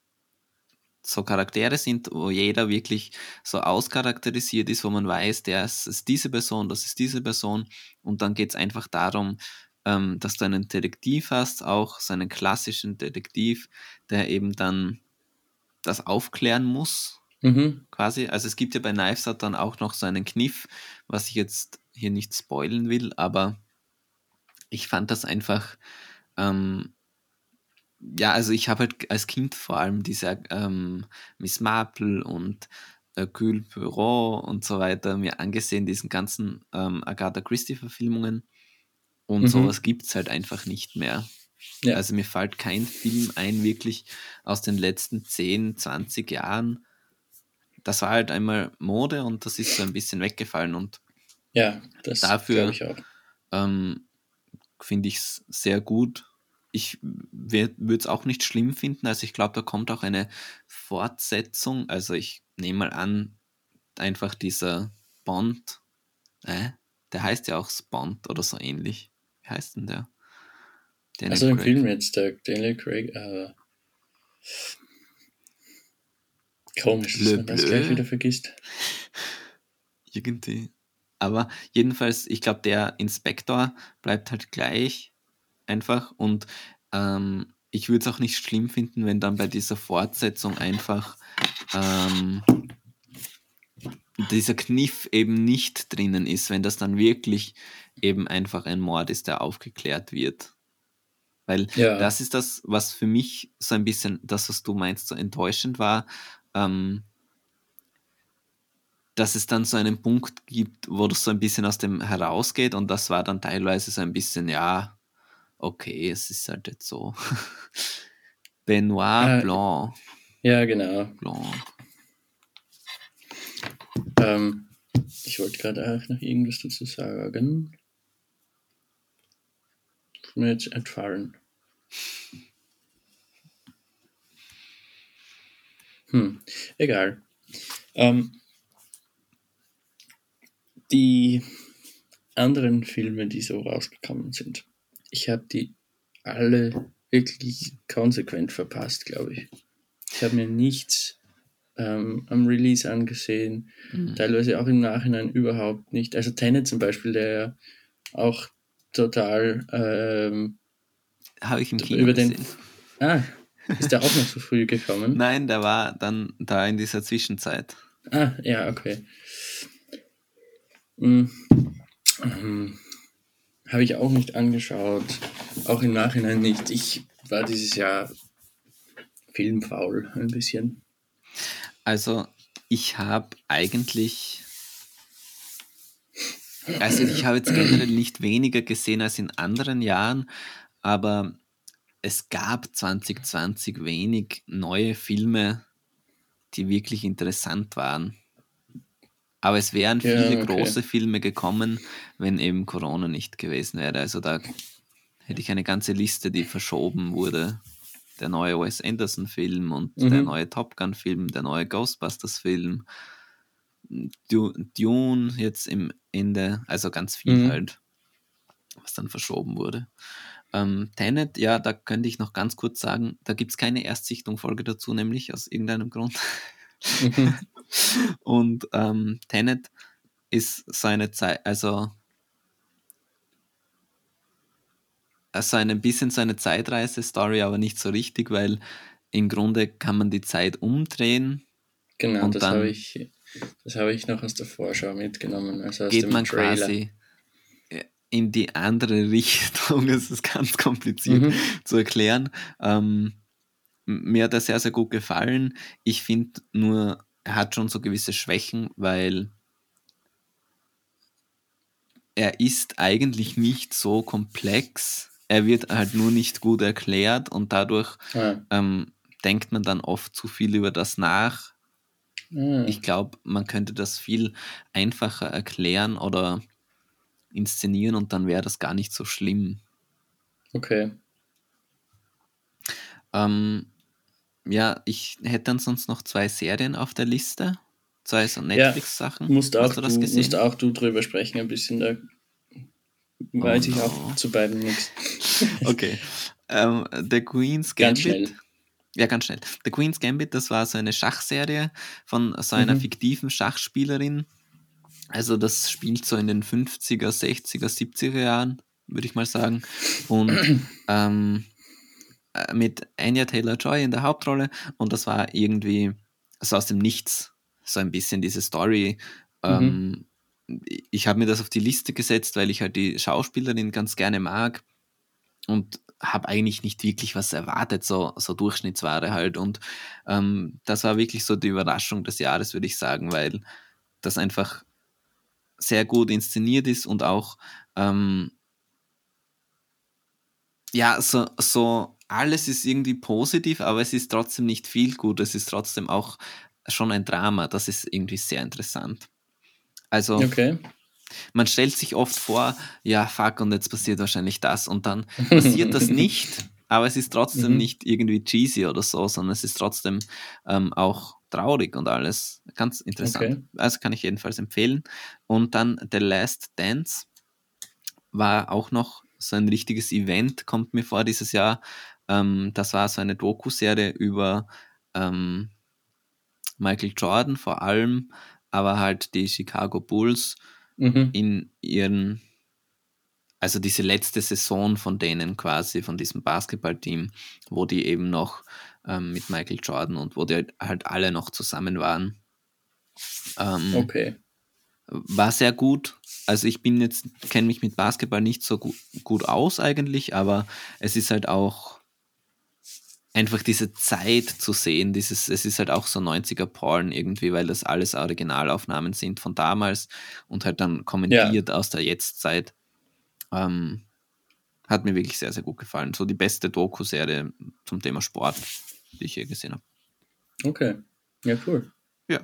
so Charaktere sind, wo jeder wirklich so auscharakterisiert ist, wo man weiß, der ist, ist diese Person, das ist diese Person. Und dann geht es einfach darum, ähm, dass du einen Detektiv hast, auch so einen klassischen Detektiv, der eben dann das aufklären muss, mhm. quasi. Also es gibt ja bei Knives Out dann auch noch so einen Kniff, was ich jetzt hier nicht spoilen will, aber ich fand das einfach, ähm, ja, also ich habe halt als Kind vor allem diese ähm, Miss Marple und äh, Hercule Poirot und so weiter mir angesehen, diesen ganzen ähm, Agatha Christie-Verfilmungen. Und mhm. sowas gibt es halt einfach nicht mehr. Ja. Also mir fällt kein Film ein, wirklich aus den letzten 10, 20 Jahren. Das war halt einmal Mode und das ist so ein bisschen weggefallen. Und ja, das dafür ich auch. Ähm, finde ich es sehr gut. Ich würde es auch nicht schlimm finden. Also ich glaube, da kommt auch eine Fortsetzung. Also ich nehme mal an, einfach dieser Bond, äh, der heißt ja auch Bond oder so ähnlich. Wie heißt denn der? Daniel also im Film jetzt, der Daniel Craig, äh, komisch, dass man das gleich wieder vergisst. Irgendwie. Aber jedenfalls, ich glaube, der Inspektor bleibt halt gleich einfach und ähm, ich würde es auch nicht schlimm finden, wenn dann bei dieser Fortsetzung einfach ähm, dieser Kniff eben nicht drinnen ist, wenn das dann wirklich eben einfach ein Mord ist, der aufgeklärt wird. Weil ja. das ist das, was für mich so ein bisschen, das, was du meinst, so enttäuschend war. Ähm, dass es dann so einen Punkt gibt, wo das so ein bisschen aus dem herausgeht und das war dann teilweise so ein bisschen, ja, okay, es ist halt jetzt so. Benoit äh, Blanc. Ja, genau. Blanc. Ähm, ich wollte gerade auch noch irgendwas dazu sagen. Ist mir jetzt entfallen. Hm, egal. Ähm, die anderen Filme, die so rausgekommen sind, ich habe die alle wirklich konsequent verpasst, glaube ich. Ich habe mir nichts ähm, am Release angesehen, mhm. teilweise auch im Nachhinein überhaupt nicht. Also Tenet zum Beispiel, der ja auch total ähm, habe ich im Kino über den, gesehen. Ah, ist der auch noch so früh gekommen? Nein, der war dann da in dieser Zwischenzeit. Ah, ja, okay. Mhm. Mhm. Habe ich auch nicht angeschaut. Auch im Nachhinein nicht. Ich war dieses Jahr filmfaul ein bisschen. Also ich habe eigentlich... Also ich habe jetzt generell nicht weniger gesehen als in anderen Jahren, aber es gab 2020 wenig neue Filme, die wirklich interessant waren. Aber es wären Ja, viele okay. große Filme gekommen, wenn eben Corona nicht gewesen wäre. Also da hätte ich eine ganze Liste, die verschoben wurde. Der neue Wes Anderson-Film und der Mhm. neue Top Gun-Film, der neue Ghostbusters-Film, Du- Dune jetzt im Ende, also ganz viel Mhm. halt, was dann verschoben wurde. Ähm, Tenet, ja, da könnte ich noch ganz kurz sagen, da gibt es keine Erstsichtung-Folge dazu, nämlich aus irgendeinem Grund. Mhm. Und ähm, Tenet ist so eine Zeit, also also ein bisschen so eine Zeitreise-Story, aber nicht so richtig, weil im Grunde kann man die Zeit umdrehen, Genau, das habe ich, das habe ich noch aus der Vorschau mitgenommen. Also geht man Trailer. quasi äh, in die andere Richtung. Es ist ganz kompliziert Mhm. zu erklären. Ähm, mir hat er sehr, sehr gut gefallen. Ich finde nur, er hat schon so gewisse Schwächen, weil er ist eigentlich nicht so komplex. Er wird halt nur nicht gut erklärt und dadurch Ah, ähm, denkt man dann oft zu viel über das nach. ah, Ich glaube, man könnte das viel einfacher erklären oder inszenieren und dann wäre das gar nicht so schlimm. okay. Ähm, ja, ich hätte dann sonst noch zwei Serien auf der Liste. Zwei so Ja, Netflix-Sachen. Musst auch, Hast du das gesehen? musst auch du drüber sprechen, ein bisschen. Da weiß ich no. auch zu beiden nichts. Okay. Ähm, The Queen's Ganz Gambit. schnell. Ja, ganz schnell. The Queen's Gambit, das war so eine Schachserie von so einer Mhm. fiktiven Schachspielerin. Also das spielt so in den 50er, 60er, 70er Jahren, würde ich mal sagen. Und ähm, äh, mit Anya Taylor-Joy in der Hauptrolle. Und das war irgendwie so aus dem Nichts, so ein bisschen diese Story. Ähm, ich habe mir das auf die Liste gesetzt, weil ich halt die Schauspielerin ganz gerne mag und habe eigentlich nicht wirklich was erwartet, so, so Durchschnittsware halt. Und ähm, das war wirklich so die Überraschung des Jahres, würde ich sagen, weil das einfach sehr gut inszeniert ist und auch ähm, ja, so, so alles ist irgendwie positiv, aber es ist trotzdem nicht viel gut. Es ist trotzdem auch schon ein Drama. Das ist irgendwie sehr interessant. Also Okay. man stellt sich oft vor, ja, fuck, und jetzt passiert wahrscheinlich das. Und dann passiert das nicht, aber es ist trotzdem Mhm. nicht irgendwie cheesy oder so, sondern es ist trotzdem ähm, auch traurig und alles. Ganz interessant. Okay. Also kann ich jedenfalls empfehlen. Und dann The Last Dance war auch noch so ein richtiges Event, kommt mir vor dieses Jahr. Ähm, das war so eine Doku-Serie über ähm, Michael Jordan vor allem, aber halt die Chicago Bulls Mhm. in ihren, also diese letzte Saison von denen quasi, von diesem Basketballteam, wo die eben noch ähm, mit Michael Jordan und wo die halt- halt alle noch zusammen waren. Ähm, Okay. War sehr gut. Also ich bin jetzt, kenne mich mit Basketball nicht so gut, gut aus eigentlich, aber es ist halt auch einfach diese Zeit zu sehen, dieses, es ist halt auch so 90er Porn irgendwie, weil das alles Originalaufnahmen sind von damals und halt dann kommentiert aus der Jetztzeit. Ähm, hat mir wirklich sehr, sehr gut gefallen. So die beste Doku-Serie zum Thema Sport, die ich je gesehen habe. Okay. Ja, cool. Ja.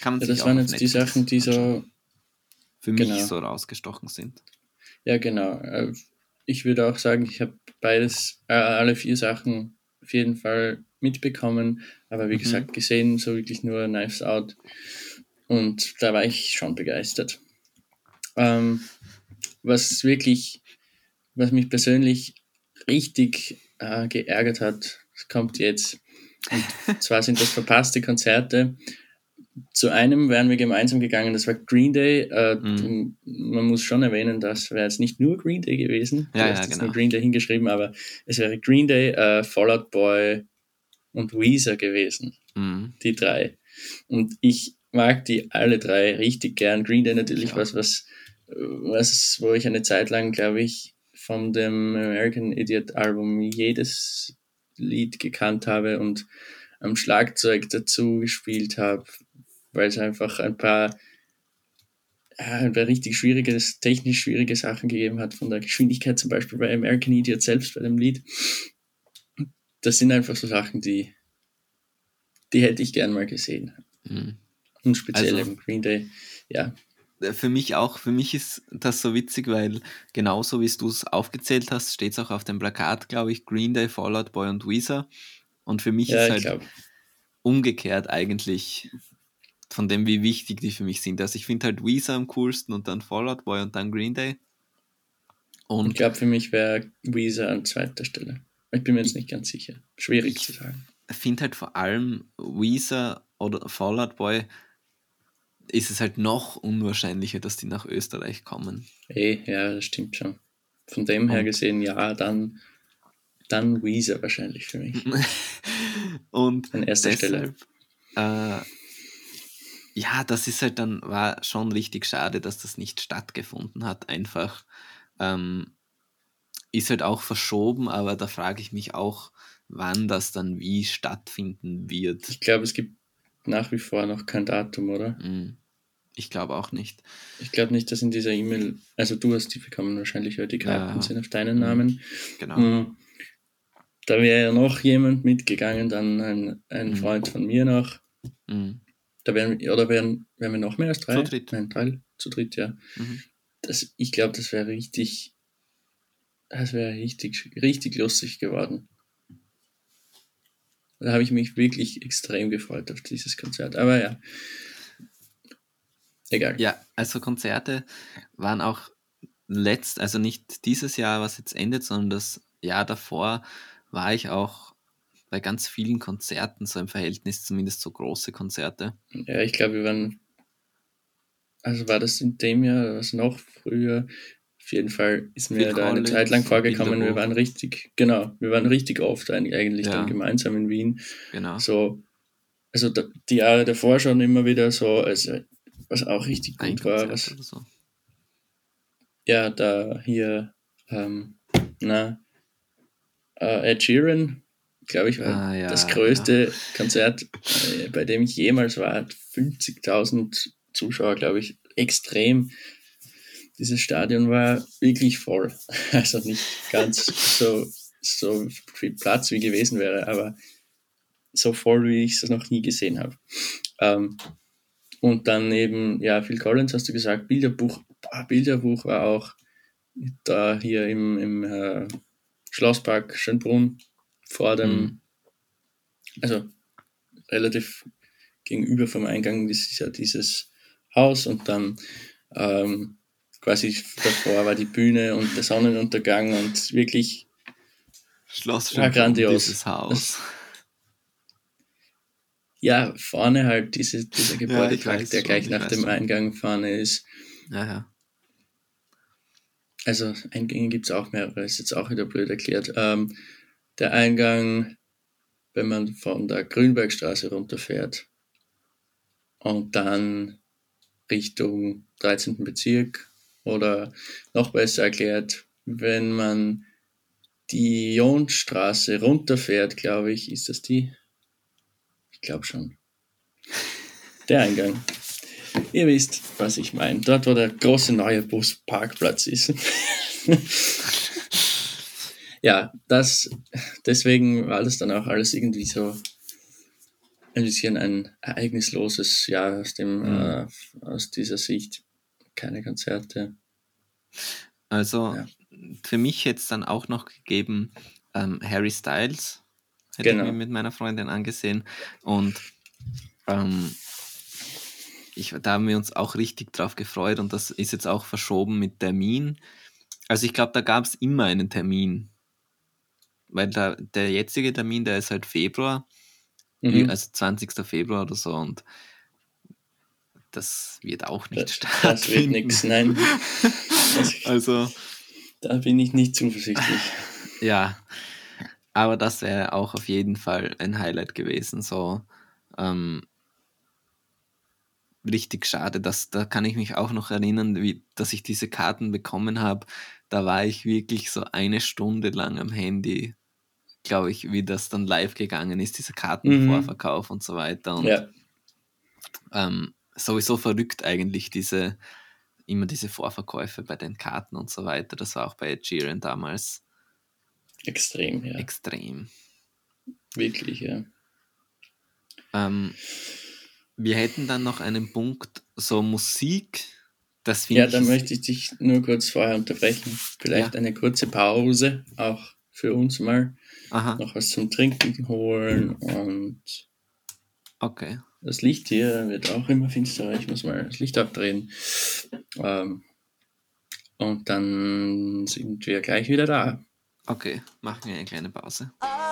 Kann man Ja, sich das waren jetzt die Sachen, die so. für mich genau. so rausgestochen sind. Ja, genau. Ich würde auch sagen, ich habe beides, äh, alle vier Sachen auf jeden Fall mitbekommen, aber wie Mhm. gesagt, gesehen, so wirklich nur Knives Out. Und da war ich schon begeistert. Ähm, was wirklich, was mich persönlich richtig äh, geärgert hat, kommt jetzt. Und zwar sind das verpasste Konzerte. Zu einem wären wir gemeinsam gegangen, das war Green Day. Äh, Mhm. Man muss schon erwähnen, das wäre jetzt nicht nur Green Day gewesen. Du Ja, hast ja, jetzt genau. nur Green Day hingeschrieben, aber es wäre Green Day, äh, Fall Out Boy und Weezer gewesen Mhm. die drei. Und ich mag die alle drei richtig gern. Green Day natürlich Ja. was, was, was, wo ich eine Zeit lang, glaube ich, von dem American Idiot Album jedes Lied gekannt habe und am Schlagzeug dazu gespielt habe, weil es einfach ein paar, ja, ein paar richtig schwierige, technisch schwierige Sachen gegeben hat, von der Geschwindigkeit zum Beispiel bei American Idiot selbst bei dem Lied. Das sind einfach so Sachen, die, die hätte ich gern mal gesehen. Mhm. Und speziell also, Green Day, ja. Äh, für mich auch, für mich ist das so witzig, weil genauso wie du es aufgezählt hast, steht es auch auf dem Plakat, glaube ich, Green Day, Fallout Boy und Weezer. Und für mich ja, ist halt umgekehrt eigentlich von dem, wie wichtig die für mich sind. Also ich finde halt Weezer am coolsten und dann Fallout Boy und dann Green Day. Und ich glaube, für mich wäre Weezer an zweiter Stelle. Ich bin mir jetzt nicht ganz sicher. Schwierig zu sagen. Ich finde halt vor allem Weezer oder Fallout Boy ist es halt noch unwahrscheinlicher, dass die nach Österreich kommen. Ey, eh, ja, das stimmt schon. Von dem her gesehen, ja, dann, dann Weezer wahrscheinlich für mich. und an erster deshalb, Stelle. Äh, ja, das ist halt dann, war schon richtig schade, dass das nicht stattgefunden hat. Einfach ähm, ist halt auch verschoben, aber da frage ich mich auch, wann das dann wie stattfinden wird. Ich glaube, es gibt nach wie vor noch kein Datum, oder? Mm, ich glaube auch nicht. Ich glaube nicht, dass in dieser E-Mail, also du hast die bekommen wahrscheinlich, weil die Karten ja. sind auf deinen Namen. Genau. Mm, da wäre ja noch jemand mitgegangen, dann ein, ein mm. Freund von mir noch. Da wären, oder wären, wären wir noch mehr als drei? Zu dritt. Nein, drei, zu dritt, ja. Mhm. Das, ich glaube, das wäre richtig, das wäre richtig, richtig lustig geworden. Da habe ich mich wirklich extrem gefreut auf dieses Konzert. Aber ja, egal. Ja, also Konzerte waren auch letzt, also nicht dieses Jahr, was jetzt endet, sondern das Jahr davor war ich auch bei ganz vielen Konzerten, so im Verhältnis zumindest so große Konzerte. Ja, ich glaube, wir waren, also war das in dem Jahr, was noch früher, auf jeden Fall ist mir Phil da eine Zeit lang vorgekommen, wir waren richtig, genau, wir waren richtig oft eigentlich ja. dann gemeinsam in Wien. Genau. So, also die Jahre davor schon immer wieder so, also was auch richtig gut war. Was, so. Ja, da hier, ähm, na, äh, Ed Sheeran, glaube ich, war ah, ja, das größte ja. Konzert, äh, bei dem ich jemals war, 50.000 Zuschauer, glaube ich, extrem dieses Stadion war wirklich voll. Also nicht ganz so, so viel Platz wie gewesen wäre, aber so voll, wie ich es noch nie gesehen habe. Ähm, und dann eben, ja, Phil Collins hast du gesagt, Bilderbuch, boah, Bilderbuch war auch da hier im, im äh, Schlosspark Schönbrunn vor dem, mhm. also relativ gegenüber vom Eingang, ist ja dieses Haus und dann ähm, quasi davor war die Bühne und der Sonnenuntergang und wirklich Schloss war grandios. Dieses Haus. Ja, vorne halt diese, dieser Gebäudetrakt, ja, der gleich nach dem Eingang vorne ist. Ja, ja. Also Eingänge gibt es auch mehrere, ist jetzt auch wieder blöd erklärt. Ähm, der Eingang, wenn man von der Grünbergstraße runterfährt und dann Richtung 13. Bezirk oder noch besser erklärt, wenn man die Jonstraße runterfährt, glaube ich, ist das die? Ich glaube schon. Der Eingang. Ihr wisst, was ich meine. Dort, wo der große neue Busparkplatz ist. ja, das, deswegen war das dann auch alles irgendwie so ein bisschen ein ereignisloses Jahr aus, dem, mhm. äh, aus dieser Sicht keine Konzerte. Also ja. für mich hätte es dann auch noch gegeben ähm, Harry Styles, hätte genau. ich mir mit meiner Freundin angesehen. Und ähm, ich, da haben wir uns auch richtig drauf gefreut und das ist jetzt auch verschoben mit Termin. Also ich glaube, da gab es immer einen Termin. Weil da, der jetzige Termin, der ist halt Februar, mhm. also 20. Februar oder so. Und das wird auch nicht das, stattfinden. Das wird nichts, nein. also. Da bin ich nicht zuversichtlich. Ja, aber das wäre auch auf jeden Fall ein Highlight gewesen. So ähm, richtig schade. dass da kann ich mich auch noch erinnern, wie, dass ich diese Karten bekommen habe. Da war ich wirklich so eine Stunde lang am Handy, glaube ich, wie das dann live gegangen ist, dieser Kartenvorverkauf mhm. und so weiter. Und ja. ähm, sowieso verrückt eigentlich, diese, immer diese Vorverkäufe bei den Karten und so weiter. Das war auch bei Sheeran damals. Extrem, ja. Extrem. Wirklich, ja. Ähm, wir hätten dann noch einen Punkt, so Musik. Das ja, dann möchte ich dich nur kurz vorher unterbrechen. Vielleicht ja. eine kurze Pause, auch für uns mal. Aha. Noch was zum Trinken holen und. Okay. Das Licht hier wird auch immer finsterer. Ich muss mal das Licht abdrehen. Ähm, und dann sind wir gleich wieder da. Okay, machen wir eine kleine Pause. moment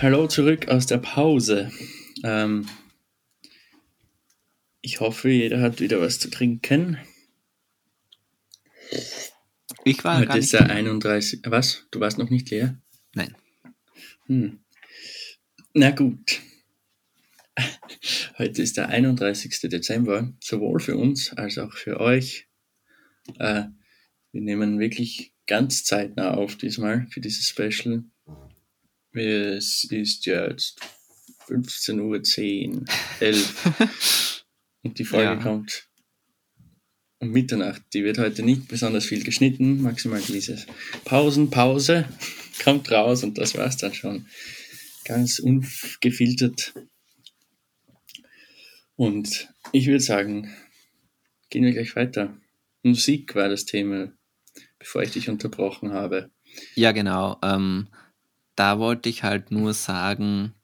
Hallo zurück aus der Pause. Ähm, ich hoffe, jeder hat wieder was zu trinken. Ich war Heute ist der 31. Was? Du warst noch nicht leer? Nein. Hm. Na gut. Heute ist der 31. Dezember, sowohl für uns als auch für euch. Äh, wir nehmen wirklich ganz zeitnah auf diesmal für dieses Special. Es ist jetzt 15.10 Uhr, 11 und die Folge ja. kommt um Mitternacht. Die wird heute nicht besonders viel geschnitten, maximal dieses Pausenpause kommt raus und das war's dann schon. Ganz ungefiltert. Und ich würde sagen, gehen wir gleich weiter. Musik war das Thema, bevor ich dich unterbrochen habe. Ja, genau. Ähm, da wollte ich halt nur sagen,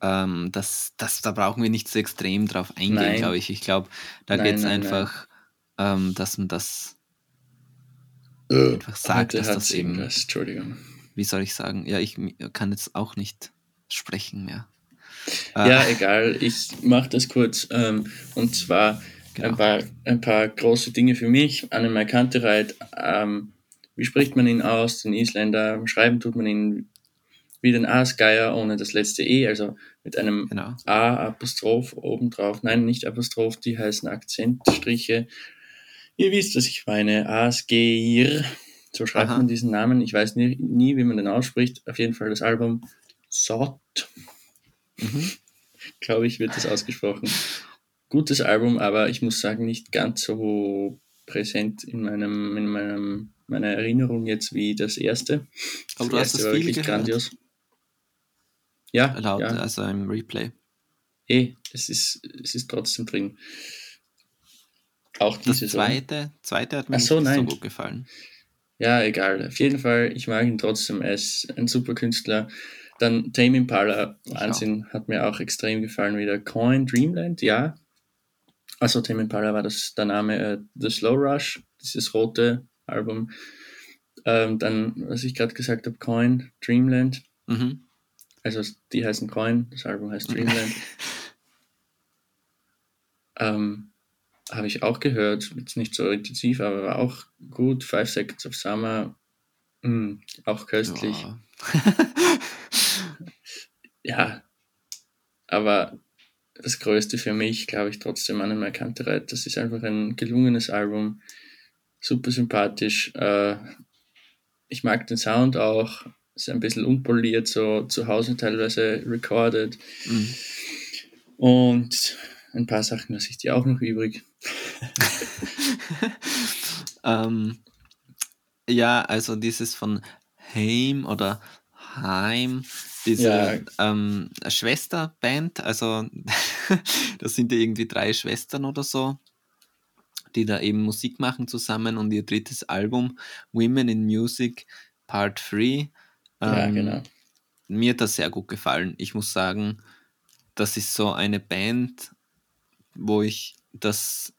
ähm, dass, dass da brauchen wir nicht so extrem drauf eingehen, glaube ich. Ich glaube, da geht es einfach ähm, dass man das äh, einfach sagt, dass das eben. Das, Entschuldigung. Wie soll ich sagen? Ja, ich kann jetzt auch nicht sprechen mehr. Ja, äh, egal, ich mache das kurz. Ähm, und zwar genau. ein, paar, ein paar große Dinge für mich. Annemar Kantereit, ähm, wie spricht man ihn aus, den Isländer? Schreiben tut man ihn wie den Aasgeier ohne das letzte E, also mit einem genau. A-Apostroph obendrauf. Nein, nicht Apostroph, die heißen Akzentstriche Ihr wisst, dass ich meine. Asgeir. So schreibt Aha. man diesen Namen. Ich weiß nie, nie, wie man den ausspricht. Auf jeden Fall das Album Sot. Mhm. Glaube ich, wird das ausgesprochen. Gutes Album, aber ich muss sagen, nicht ganz so präsent in meinem, in meinem, meiner Erinnerung jetzt wie das erste. Aber das du hast es viel gehört. grandios. Ja, Laut, ja. also im Replay. Eh, es ist, es ist trotzdem drin. Auch diese das zweite, zweite hat mir so, nicht so gut gefallen. Ja, egal. Auf jeden Fall, ich mag ihn trotzdem. Er ist ein super Künstler. Dann Tame Impala, Wahnsinn, ja. hat mir auch extrem gefallen wieder. Coin Dreamland, ja. Also Tame Impala war das der Name äh, The Slow Rush, dieses rote Album. Ähm, dann, was ich gerade gesagt habe, Coin Dreamland. Mhm. Also die heißen Coin, das Album heißt Dreamland. ähm, habe ich auch gehört, jetzt nicht so intensiv, aber war auch gut. Five Seconds of Summer, mh, hm, auch köstlich. Ja. ja, aber das Größte für mich, glaube ich, trotzdem an einem Kantereit. Das ist einfach ein gelungenes Album, super sympathisch. Äh, ich mag den Sound auch, ist ein bisschen unpoliert, so zu Hause teilweise recorded. Mhm. Und ein paar Sachen lasse ich dir auch noch übrig. ähm, ja, also dieses von Heim oder Heim, diese ja. ähm, Schwesterband, also das sind ja irgendwie drei Schwestern oder so, die da eben Musik machen zusammen und ihr drittes Album, Women in Music Part 3. Ähm, ja, genau. Mir hat das sehr gut gefallen. Ich muss sagen, das ist so eine Band, wo ich das,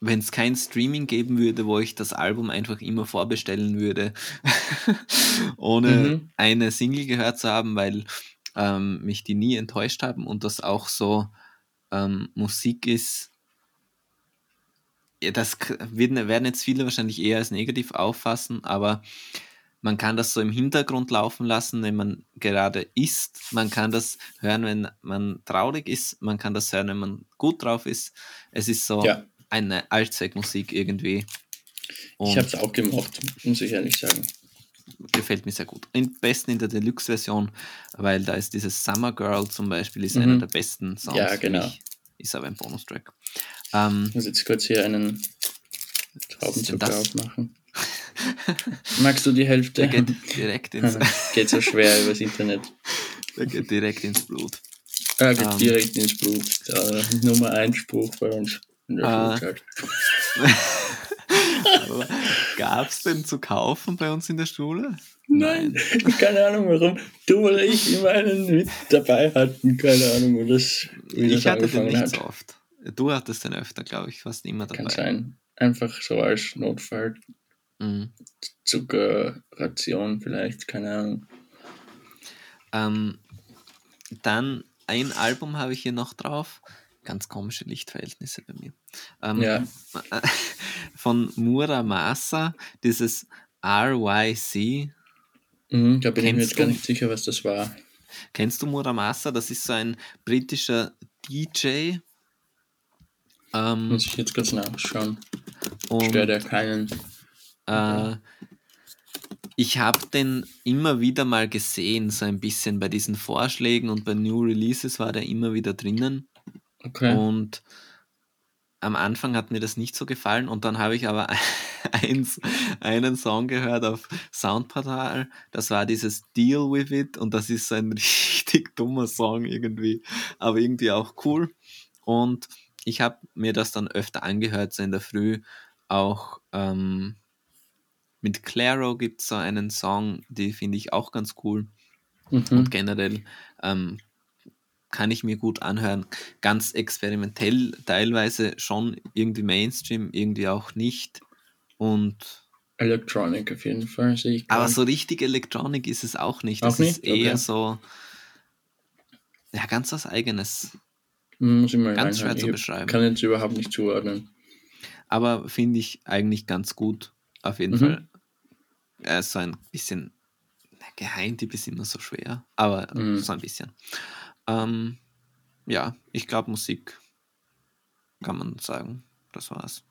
wenn es kein Streaming geben würde, wo ich das Album einfach immer vorbestellen würde, ohne mhm. eine Single gehört zu haben, weil ähm, mich die nie enttäuscht haben und das auch so ähm, Musik ist. Ja, das werden jetzt viele wahrscheinlich eher als negativ auffassen, aber man kann das so im Hintergrund laufen lassen, wenn man gerade isst. Man kann das hören, wenn man traurig ist. Man kann das hören, wenn man gut drauf ist. Es ist so ja. eine Allzweckmusik irgendwie. Und ich habe es auch gemocht, muss ich ehrlich sagen. Gefällt mir sehr gut. Am besten in der Deluxe-Version, weil da ist dieses Summer Girl zum Beispiel, ist mhm. einer der besten Songs. Ja, genau. Ist aber ein Bonustrack. Ähm, ich muss jetzt kurz hier einen Traubenzucker aufmachen. Magst du die Hälfte? Der geht direkt ins Geht so schwer übers Internet. Der geht direkt ins Blut. Er geht um, ähm. direkt ins Blut. Der Nummer 1 Spruch bei uns in der uh, Schulzeit. Gab es denn zu kaufen bei uns in der Schule? Nein. Keine Ahnung warum. Du oder ich immer einen mit dabei hatten. Keine Ahnung, wo das, wie das ich hatte den nicht hat. so oft. Du hattest den öfter, glaube ich, fast immer dabei. Kann sein. Einfach so als Notfall. Mhm. Zuckerration vielleicht, keine Ahnung. Ähm, dann ein Album habe ich hier noch drauf. Ganz komische Lichtverhältnisse bei mir. Ähm, ja. Von Muramasa, dieses RYC. Mhm, da bin ich mir jetzt gar nicht sicher, was das war. Kennst du Muramasa? Das ist so ein britischer DJ. Ähm, Muss ich jetzt kurz nachschauen. Stört ja keinen. Äh, ich habe den immer wieder mal gesehen, so ein bisschen bei diesen Vorschlägen und bei New Releases war der immer wieder drinnen. Okay. Und am Anfang hat mir das nicht so gefallen und dann habe ich aber eins, einen Song gehört auf Soundportal, das war dieses Deal with It und das ist so ein richtig dummer Song irgendwie, aber irgendwie auch cool. Und ich habe mir das dann öfter angehört, so in der Früh, auch ähm, mit Claro gibt es so einen Song, die finde ich auch ganz cool. Mhm. Und generell ähm, kann ich mir gut anhören. Ganz experimentell, teilweise schon irgendwie Mainstream, irgendwie auch nicht. Und Electronic auf jeden Fall, sehe ich. Aber so richtig Electronic ist es auch nicht. Auch das nicht? ist eher okay. so, ja, ganz was Eigenes. Hm, muss ich mal ganz schwer zu beschreiben. Kann jetzt überhaupt nicht zuordnen. Aber finde ich eigentlich ganz gut, auf jeden mhm. Fall äh, so ein bisschen, Geheimtipp ist immer so schwer, aber mhm. so ein bisschen. Ähm, ja, ich glaube, Musik kann man sagen. Das war's.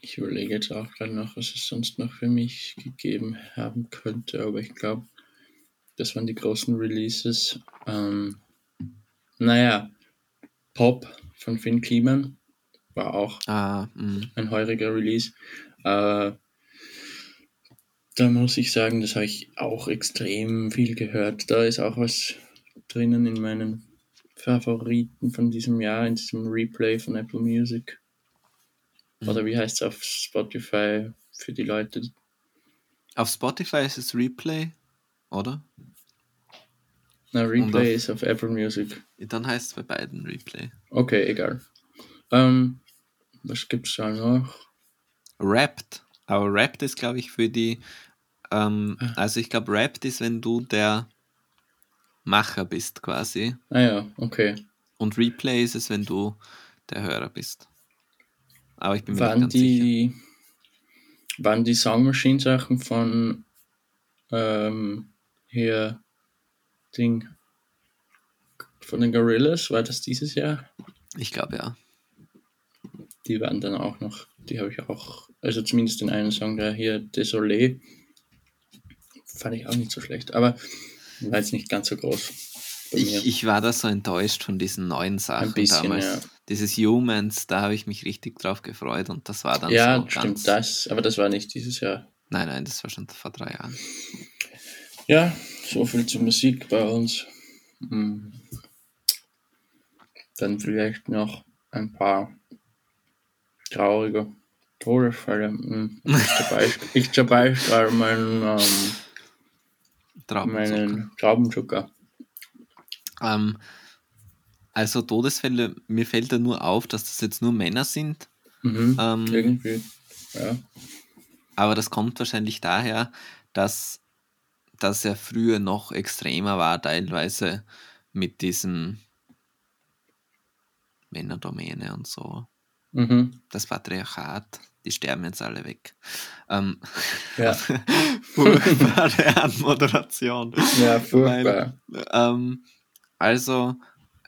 Ich überlege jetzt auch gerade noch, was es sonst noch für mich gegeben haben könnte, aber ich glaube, das waren die großen Releases. Ähm, naja, Pop von Finn Kliman war auch ah, mhm. ein heuriger Release. Äh, da muss ich sagen, das habe ich auch extrem viel gehört. Da ist auch was drinnen in meinen Favoriten von diesem Jahr, in diesem Replay von Apple Music. Mhm. Oder wie heißt es auf Spotify für die Leute? Auf Spotify ist es Replay, oder? Na, Replay auf, ist auf Apple Music. Dann heißt es bei beiden Replay. Okay, egal. Ähm, was es da noch? Wrapped. Aber Wrapped ist, glaube ich, für die. Ähm, ah. also, ich glaube, Wrapped ist, wenn du der Macher bist, quasi. Ah, ja, okay. Und Replay ist es, wenn du der Hörer bist. Aber ich bin mir waren nicht ganz die, sicher. Waren die Song Machine Sachen von ähm, hier Ding von den Gorillas? War das dieses Jahr? Ich glaube ja. Die waren dann auch noch, die habe ich auch also zumindest den einen Song, der hier Désolé, fand ich auch nicht so schlecht. Aber war jetzt nicht ganz so groß. Ich, ich, war da so enttäuscht von diesen neuen Sachen Ein bisschen, damals. Ja. Dieses Humans, da habe ich mich richtig drauf gefreut und das war dann ja, so stimmt, das, aber das war nicht dieses Jahr. Nein, nein, das war schon vor drei Jahren. Ja, so viel zur Musik bei uns. Hm. Dann vielleicht noch ein paar traurige Todesfälle. Hm. Ich zerbeiße meinen, ähm, Traubenzucker. meinen Traubenzucker. Ähm, also Todesfälle, mir fällt da nur auf, dass das jetzt nur Männer sind. Mhm, ähm, irgendwie, ja. Aber das kommt wahrscheinlich daher, dass das ja früher noch extremer war, teilweise mit diesen Männerdomäne und so. Mhm. Das Patriarchat die sterben jetzt alle weg. Ähm, ja. furchtbare Anmoderation. Ja, furchtbar. Weil, ähm, also,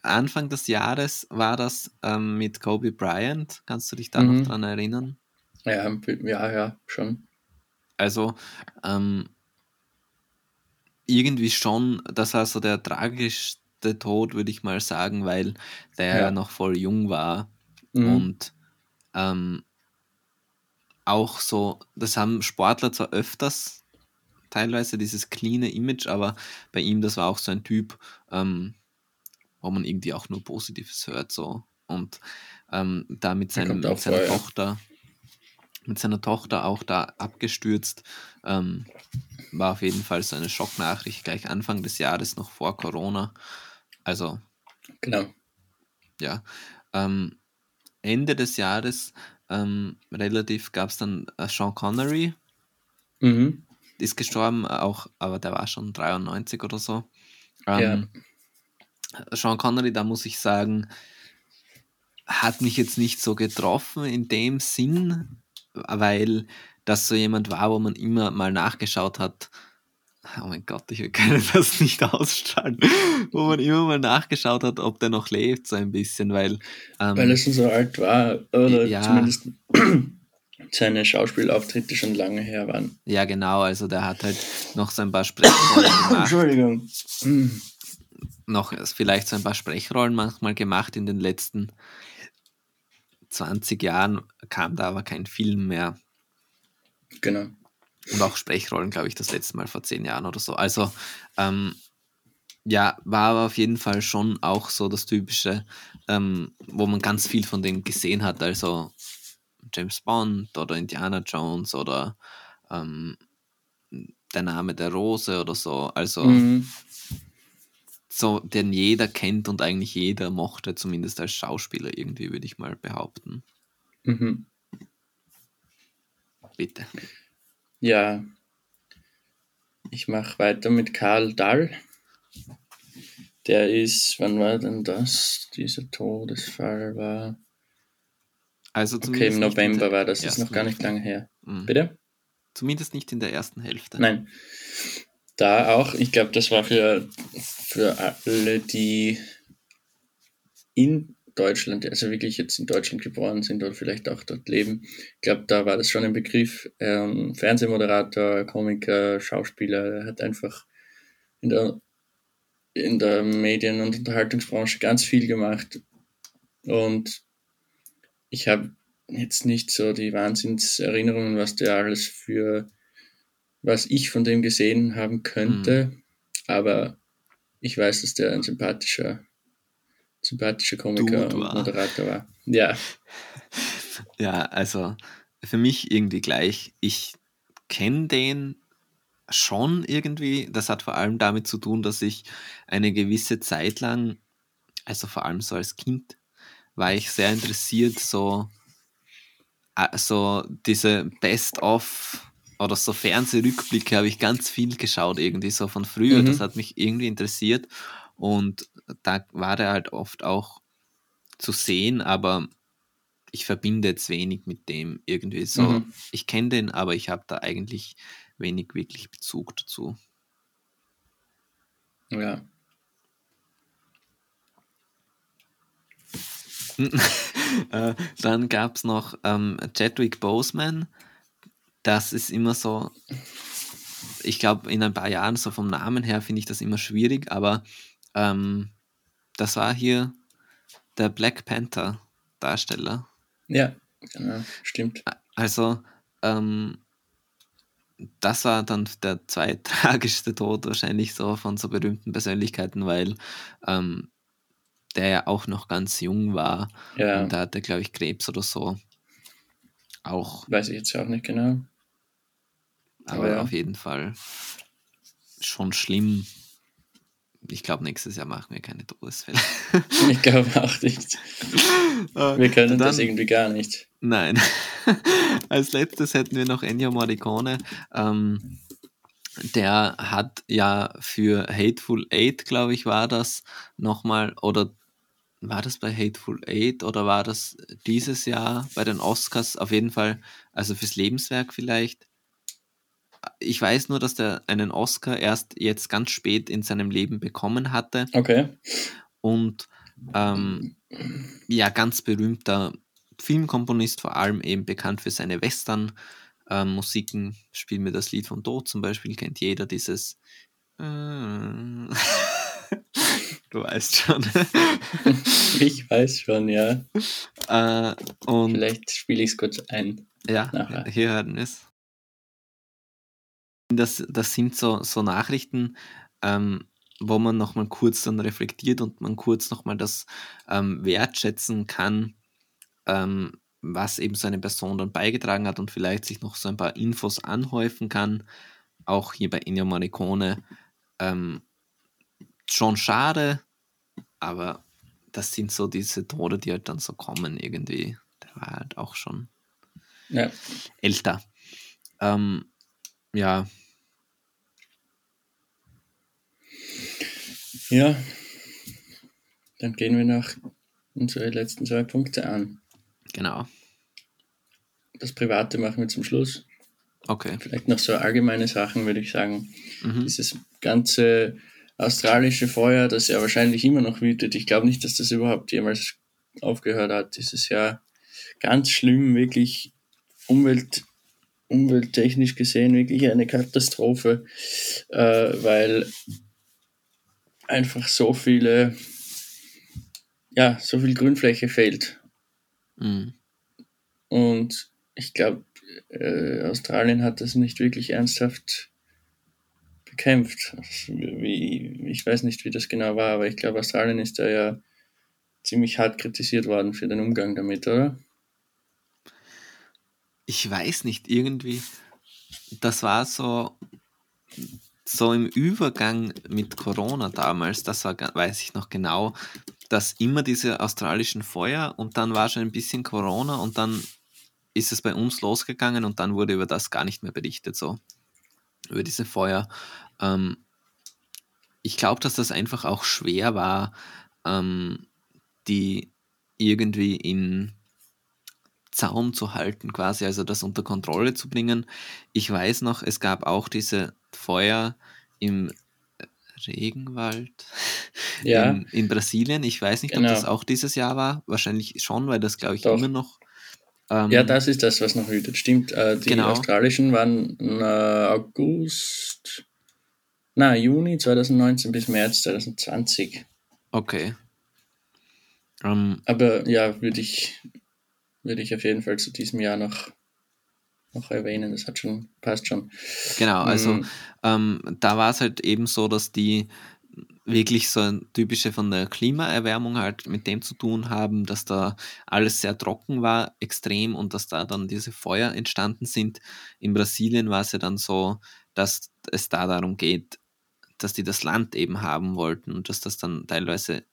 Anfang des Jahres war das ähm, mit Kobe Bryant. Kannst du dich da Mhm. noch dran erinnern? Ja, ja, ja, schon. Also ähm, irgendwie schon, das war so der tragischste Tod, würde ich mal sagen, weil der ja noch voll jung war Mhm. und ähm, auch so, das haben Sportler zwar öfters teilweise dieses cleane Image, aber bei ihm, das war auch so ein Typ, ähm, wo man irgendwie auch nur Positives hört, so. Und ähm, da mit, seinem, mit seiner ja. Tochter, mit seiner Tochter auch da abgestürzt, ähm, war auf jeden Fall so eine Schocknachricht gleich Anfang des Jahres, noch vor Corona. Also, Genau. ja. Ähm, Ende des Jahres ähm, relativ gab es dann äh, Sean Connery, Mhm. ist gestorben, auch, aber der war schon 93 oder so. Ja. Ähm, Sean Connery, da muss ich sagen, hat mich jetzt nicht so getroffen in dem Sinn, weil das so jemand war, wo man immer mal nachgeschaut hat. Oh mein Gott, ich kann das nicht ausstrahlen. Wo man immer mal nachgeschaut hat, ob der noch lebt, so ein bisschen, weil. Ähm, Weil er schon so alt war, oder Ja. zumindest seine Schauspielauftritte schon lange her waren. ja, genau, also der hat halt noch so ein paar Sprechrollen gemacht. Entschuldigung. Noch vielleicht so ein paar Sprechrollen manchmal gemacht in den letzten 20 Jahren, kam da aber kein Film mehr. Genau. Und auch Sprechrollen, glaube ich, das letzte Mal vor zehn Jahren oder so. Also, ähm, ja, war aber auf jeden Fall schon auch so das Typische, ähm, wo man ganz viel von dem gesehen hat. Also James Bond oder Indiana Jones oder ähm, der Name der Rose oder so. Also, Mhm. so, den jeder kennt und eigentlich jeder mochte, zumindest als Schauspieler irgendwie, würde ich mal behaupten. Mhm. Bitte. Ja. Ich mache weiter mit Karl Dahl. Der ist, wann war denn das? Dieser Todesfall war. Also Okay, im November war das, ist noch gar nicht lange her. Mhm. Bitte? Zumindest nicht in der ersten Hälfte. Nein. Da auch, ich glaube, das war für, für alle, die in Deutschland, also wirklich jetzt in Deutschland geboren sind oder vielleicht auch dort leben. Ich glaube, da war das schon ein Begriff. Ähm, Fernsehmoderator, Komiker, Schauspieler, er hat einfach in der, in der Medien- und Unterhaltungsbranche ganz viel gemacht. Und ich habe jetzt nicht so die Wahnsinnserinnerungen, was der alles für, was ich von dem gesehen haben könnte. Aber ich weiß, dass der ein sympathischer, sympathischer Komiker Dude und. Moderator war. Ja, Ja, also für mich irgendwie gleich. Ich kenne den schon irgendwie. Das hat vor allem damit zu tun, dass ich eine gewisse Zeit lang, also vor allem so als Kind, war ich sehr interessiert, so, äh, so diese Best-of oder so Fernsehrückblicke habe ich ganz viel geschaut, irgendwie so von früher. Mhm. Das hat mich irgendwie interessiert. Und da war der halt oft auch zu sehen, aber ich verbinde jetzt wenig mit dem irgendwie so. Mhm. Ich kenne den, aber ich habe da eigentlich wenig wirklich Bezug dazu. ja. äh, dann gab es noch ähm, Chadwick Boseman. Das ist immer so, ich glaube, in ein paar Jahren, so vom Namen her, finde ich das immer schwierig, aber ähm, das war hier der Black Panther Darsteller. Ja, genau, stimmt. Also, ähm, das war dann der zweittragischste Tod wahrscheinlich so von so berühmten Persönlichkeiten, weil ähm, der ja auch noch ganz jung war Ja, und der hatte, glaube ich, Krebs oder so. Auch, weiß ich jetzt auch nicht genau. aber ja. auf jeden Fall schon schlimm. Ich glaube, nächstes Jahr machen wir keine Todesfälle. Ich glaube auch nicht. Wir können das irgendwie gar nicht. Nein. Als letztes hätten wir noch Ennio Morricone. Ähm, der hat ja für Hateful Eight, glaube ich, war das nochmal, oder war das bei Hateful Eight oder war das dieses Jahr bei den Oscars? Auf jeden Fall, also fürs Lebenswerk vielleicht. Ich weiß nur, dass der einen Oscar erst jetzt ganz spät in seinem Leben bekommen hatte Okay. und ähm, ja, ganz berühmter Filmkomponist, vor allem eben bekannt für seine Western-Musiken. Ähm, Spiel mir das Lied vom Tod zum Beispiel, kennt jeder dieses. Äh, du weißt schon. ich weiß schon, ja. Äh, und Vielleicht spiele ich es kurz ein. Ja, nachher. hier hören es. Das, das sind so, so Nachrichten, ähm, wo man nochmal kurz dann reflektiert und man kurz nochmal das ähm, wertschätzen kann, ähm, was eben so eine Person dann beigetragen hat und vielleicht sich noch so ein paar Infos anhäufen kann. Auch hier bei Ennio Morricone ähm, schon schade, aber das sind so diese Tode, die halt dann so kommen irgendwie. Der war halt auch schon ja. älter. Ähm, ja, Ja, dann gehen wir noch unsere letzten zwei Punkte an. Genau. Das Private machen wir zum Schluss. Okay. Vielleicht noch so allgemeine Sachen, würde ich sagen. Mhm. Dieses ganze australische Feuer, das ja wahrscheinlich immer noch wütet. Ich glaube nicht, dass das überhaupt jemals aufgehört hat. Dieses Jahr ganz schlimm, wirklich Umwelt, umwelttechnisch gesehen wirklich eine Katastrophe, äh, weil einfach so viele, ja, so viel Grünfläche fehlt. Mhm. Und ich glaube, äh, Australien hat das nicht wirklich ernsthaft bekämpft. Wie, ich weiß nicht, wie das genau war, aber ich glaube, Australien ist da ja ziemlich hart kritisiert worden für den Umgang damit, oder? Ich weiß nicht, irgendwie, das war so, so im Übergang mit Corona damals, das war, weiß ich noch genau, dass immer diese australischen Feuer und dann war schon ein bisschen Corona und dann ist es bei uns losgegangen und dann wurde über das gar nicht mehr berichtet, so über diese Feuer. Ähm, ich glaube, dass das einfach auch schwer war, ähm, die irgendwie in Zaum zu halten, quasi, also das unter Kontrolle zu bringen. Ich weiß noch, es gab auch diese Feuer im Regenwald ja. in, in, Brasilien. Ich weiß nicht, genau. ob das auch dieses Jahr war. Wahrscheinlich schon, weil das, glaube ich, Doch. immer noch. Ähm, ja, das ist das, was noch wütet. Stimmt. Äh, die genau. australischen waren äh, August, na, Juni 2019 bis März 2020. Okay. Um, ähm, Aber ja, würde ich, würde ich auf jeden Fall zu diesem Jahr noch noch erwähnen. Das hat schon, passt schon. Genau, also mhm. ähm, da war es halt eben so, dass die wirklich so ein typische von der Klimaerwärmung halt mit dem zu tun haben, dass da alles sehr trocken war, extrem und dass da dann diese Feuer entstanden sind. In Brasilien war es ja dann so, dass es da darum geht, dass die das Land eben haben wollten und dass das dann teilweise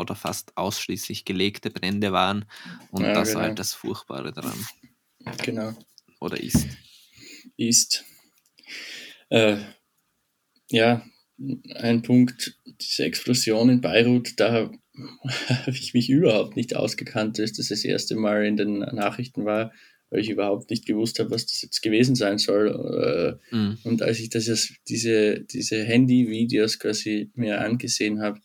oder fast ausschließlich gelegte Brände waren und ja, das genau. war halt das Furchtbare daran. Genau. Oder ist? Ist. Äh, ja, ein Punkt, diese Explosion in Beirut, da habe ich mich überhaupt nicht ausgekannt, als das das erste Mal in den Nachrichten war, weil ich überhaupt nicht gewusst habe, was das jetzt gewesen sein soll. Äh, mhm. Und als ich das jetzt, diese, diese Handy-Videos quasi mir angesehen habe,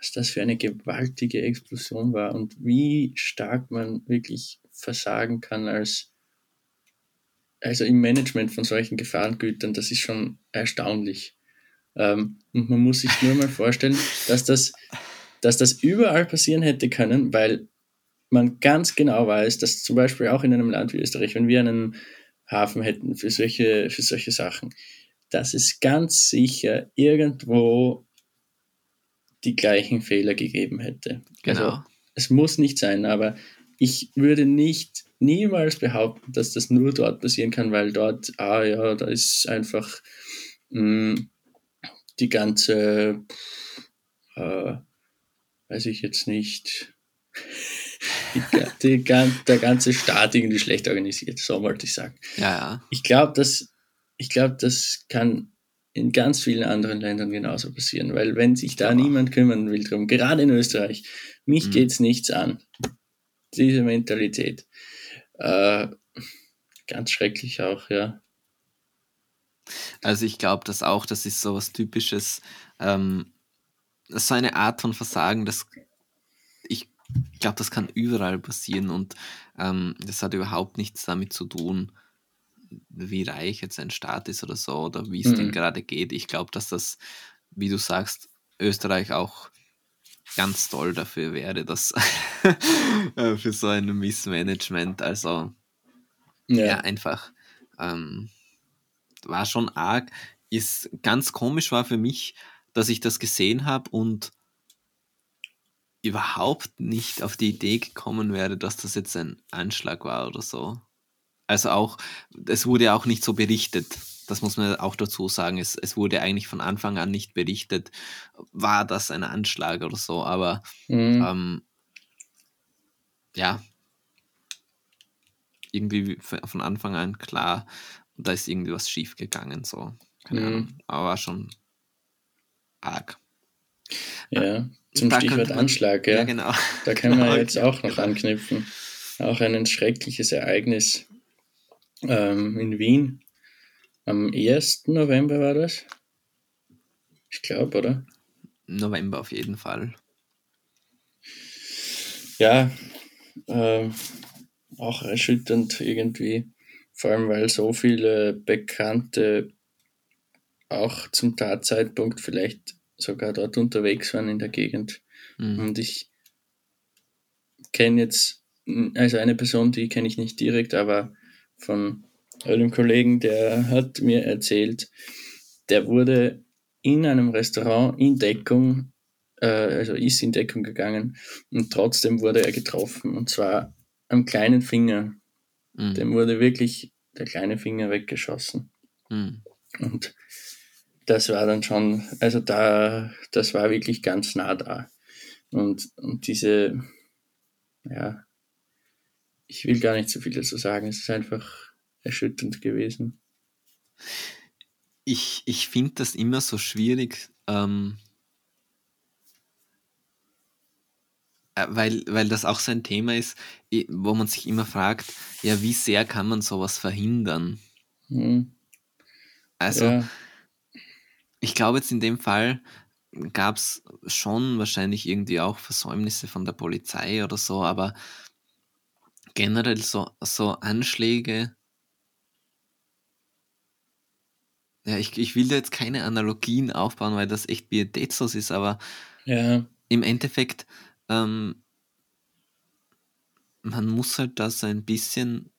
was das für eine gewaltige Explosion war und wie stark man wirklich versagen kann als also im Management von solchen Gefahrengütern, das ist schon erstaunlich. Ähm, und man muss sich nur mal vorstellen, dass das, dass das überall passieren hätte können, weil man ganz genau weiß, dass zum Beispiel auch in einem Land wie Österreich, wenn wir einen Hafen hätten für solche, für solche Sachen, dass es ganz sicher irgendwo die gleichen Fehler gegeben hätte. Genau. Also, es muss nicht sein, aber ich würde nicht niemals behaupten, dass das nur dort passieren kann, weil dort, ah ja, da ist einfach mh, hm, die ganze, äh, weiß ich jetzt nicht, die, die, der ganze Staat irgendwie schlecht organisiert, so wollte ich sagen. Ja, ja. Ich glaube, dass ich glaube, das kann in ganz vielen anderen Ländern genauso passieren, weil wenn sich da niemand kümmern will drum, gerade in Österreich, mich mhm. es nichts an. Diese Mentalität. Äh, ganz schrecklich auch, ja. Also ich glaube, dass auch, das ist so was Typisches, ähm, so eine Art von Versagen, das ich glaube, das kann überall passieren und ähm, das hat überhaupt nichts damit zu tun, wie reich jetzt ein Staat ist oder so oder wie es mhm. dem gerade geht. Ich glaube, dass das, wie du sagst, Österreich auch ganz toll dafür wäre, dass äh, für so ein Missmanagement. Also ja, ja einfach ähm, war schon arg. Ist ganz komisch war für mich, dass ich das gesehen habe und überhaupt nicht auf die Idee gekommen wäre, dass das jetzt ein Anschlag war oder so. Also auch, es wurde auch nicht so berichtet. Das muss man auch dazu sagen. Es, es wurde eigentlich von Anfang an nicht berichtet, war das ein Anschlag oder so. Aber mhm. ähm, ja, irgendwie von Anfang an klar, da ist irgendwie was schief gegangen. So. Keine mhm. Ahnung. Aber war schon arg. Ja, zum da Stichwort man, Anschlag, ja. ja. genau. Da können wir jetzt auch noch anknüpfen. Auch ein schreckliches Ereignis ähm, in Wien. Am 1. November war das? Ich glaube, oder? November auf jeden Fall. Ja, äh, auch erschütternd irgendwie. Vor allem, weil so viele Bekannte auch zum Tatzeitpunkt vielleicht sogar dort unterwegs waren in der Gegend. Mhm. Und ich kenne jetzt, also eine Person, die kenne ich nicht direkt, aber von einem Kollegen, der hat mir erzählt, der wurde in einem Restaurant in Deckung, äh, also ist in Deckung gegangen und trotzdem wurde er getroffen und zwar am kleinen Finger. Mhm. Dem wurde wirklich der kleine Finger weggeschossen. Mhm. Und das war dann schon, also da, das war wirklich ganz nah da. Und, und diese, ja, ich will gar nicht so viel dazu sagen, es ist einfach erschütternd gewesen. Ich, ich finde das immer so schwierig, ähm, äh, weil, weil das auch so ein Thema ist, wo man sich immer fragt, ja, wie sehr kann man sowas verhindern? Hm. Also, ja ich glaube jetzt in dem Fall gab es schon wahrscheinlich irgendwie auch Versäumnisse von der Polizei oder so, aber generell so, so Anschläge. Ja, ich, ich will da jetzt keine Analogien aufbauen, weil das echt pietätslos ist, aber ja. im Endeffekt, ähm, man muss halt da so ein bisschen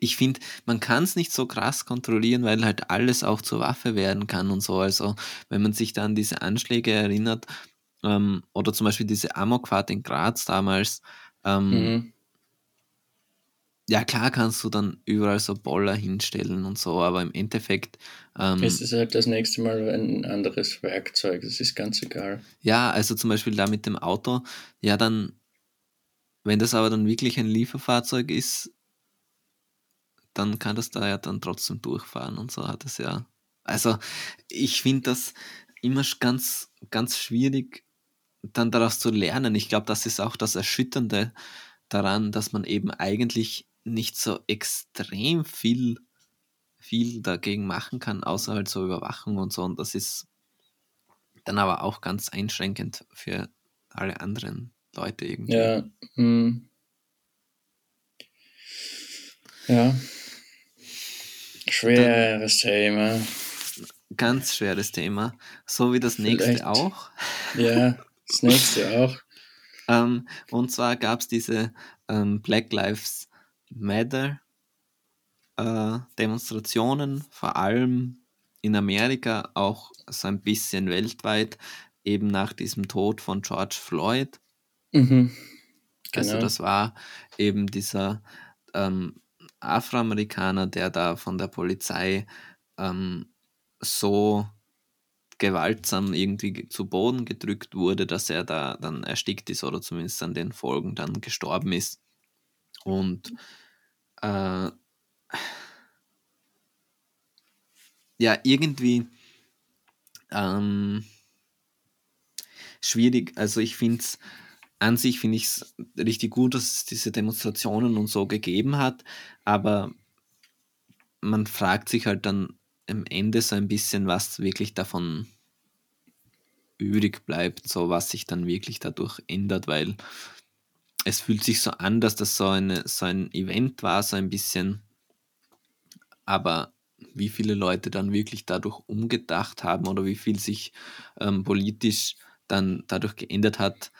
ich finde, man kann es nicht so krass kontrollieren, weil halt alles auch zur Waffe werden kann und so. Also wenn man sich dann diese Anschläge erinnert, ähm, oder zum Beispiel diese Amokwart in Graz damals, ähm, mhm. ja klar kannst du dann überall so Boller hinstellen und so, aber im Endeffekt... Ähm, es ist halt das nächste Mal ein anderes Werkzeug, das ist ganz egal. Ja, also zum Beispiel da mit dem Auto, ja dann, wenn das aber dann wirklich ein Lieferfahrzeug ist, dann kann das da ja dann trotzdem durchfahren und so hat es ja. Also ich finde das immer ganz, ganz schwierig, dann daraus zu lernen. Ich glaube, das ist auch das Erschütternde daran, dass man eben eigentlich nicht so extrem viel, viel dagegen machen kann, außer halt so Überwachung und so. Und das ist dann aber auch ganz einschränkend für alle anderen Leute irgendwie. Ja. Hm. ja. Schweres Dann, Thema. Ganz schweres Thema. So wie das Vielleicht. nächste auch. Ja, das nächste auch. ähm, und zwar gab es diese ähm, Black Lives Matter äh, Demonstrationen, vor allem in Amerika, auch so ein bisschen weltweit, eben nach diesem Tod von George Floyd. Mhm. Also genau. Also das war eben dieser ähm, Afroamerikaner, der da von der Polizei ähm, so gewaltsam irgendwie zu Boden gedrückt wurde, dass er da dann erstickt ist oder zumindest an den Folgen dann gestorben ist. Und äh, ja, irgendwie ähm, schwierig. Also ich finde es an sich finde ich es richtig gut, dass es diese Demonstrationen und so gegeben hat, aber man fragt sich halt dann am Ende so ein bisschen, was wirklich davon übrig bleibt, so was sich dann wirklich dadurch ändert, weil es fühlt sich so an, dass das so, eine, so ein Event war, so ein bisschen, aber wie viele Leute dann wirklich dadurch umgedacht haben oder wie viel sich ähm, politisch dann dadurch geändert hat,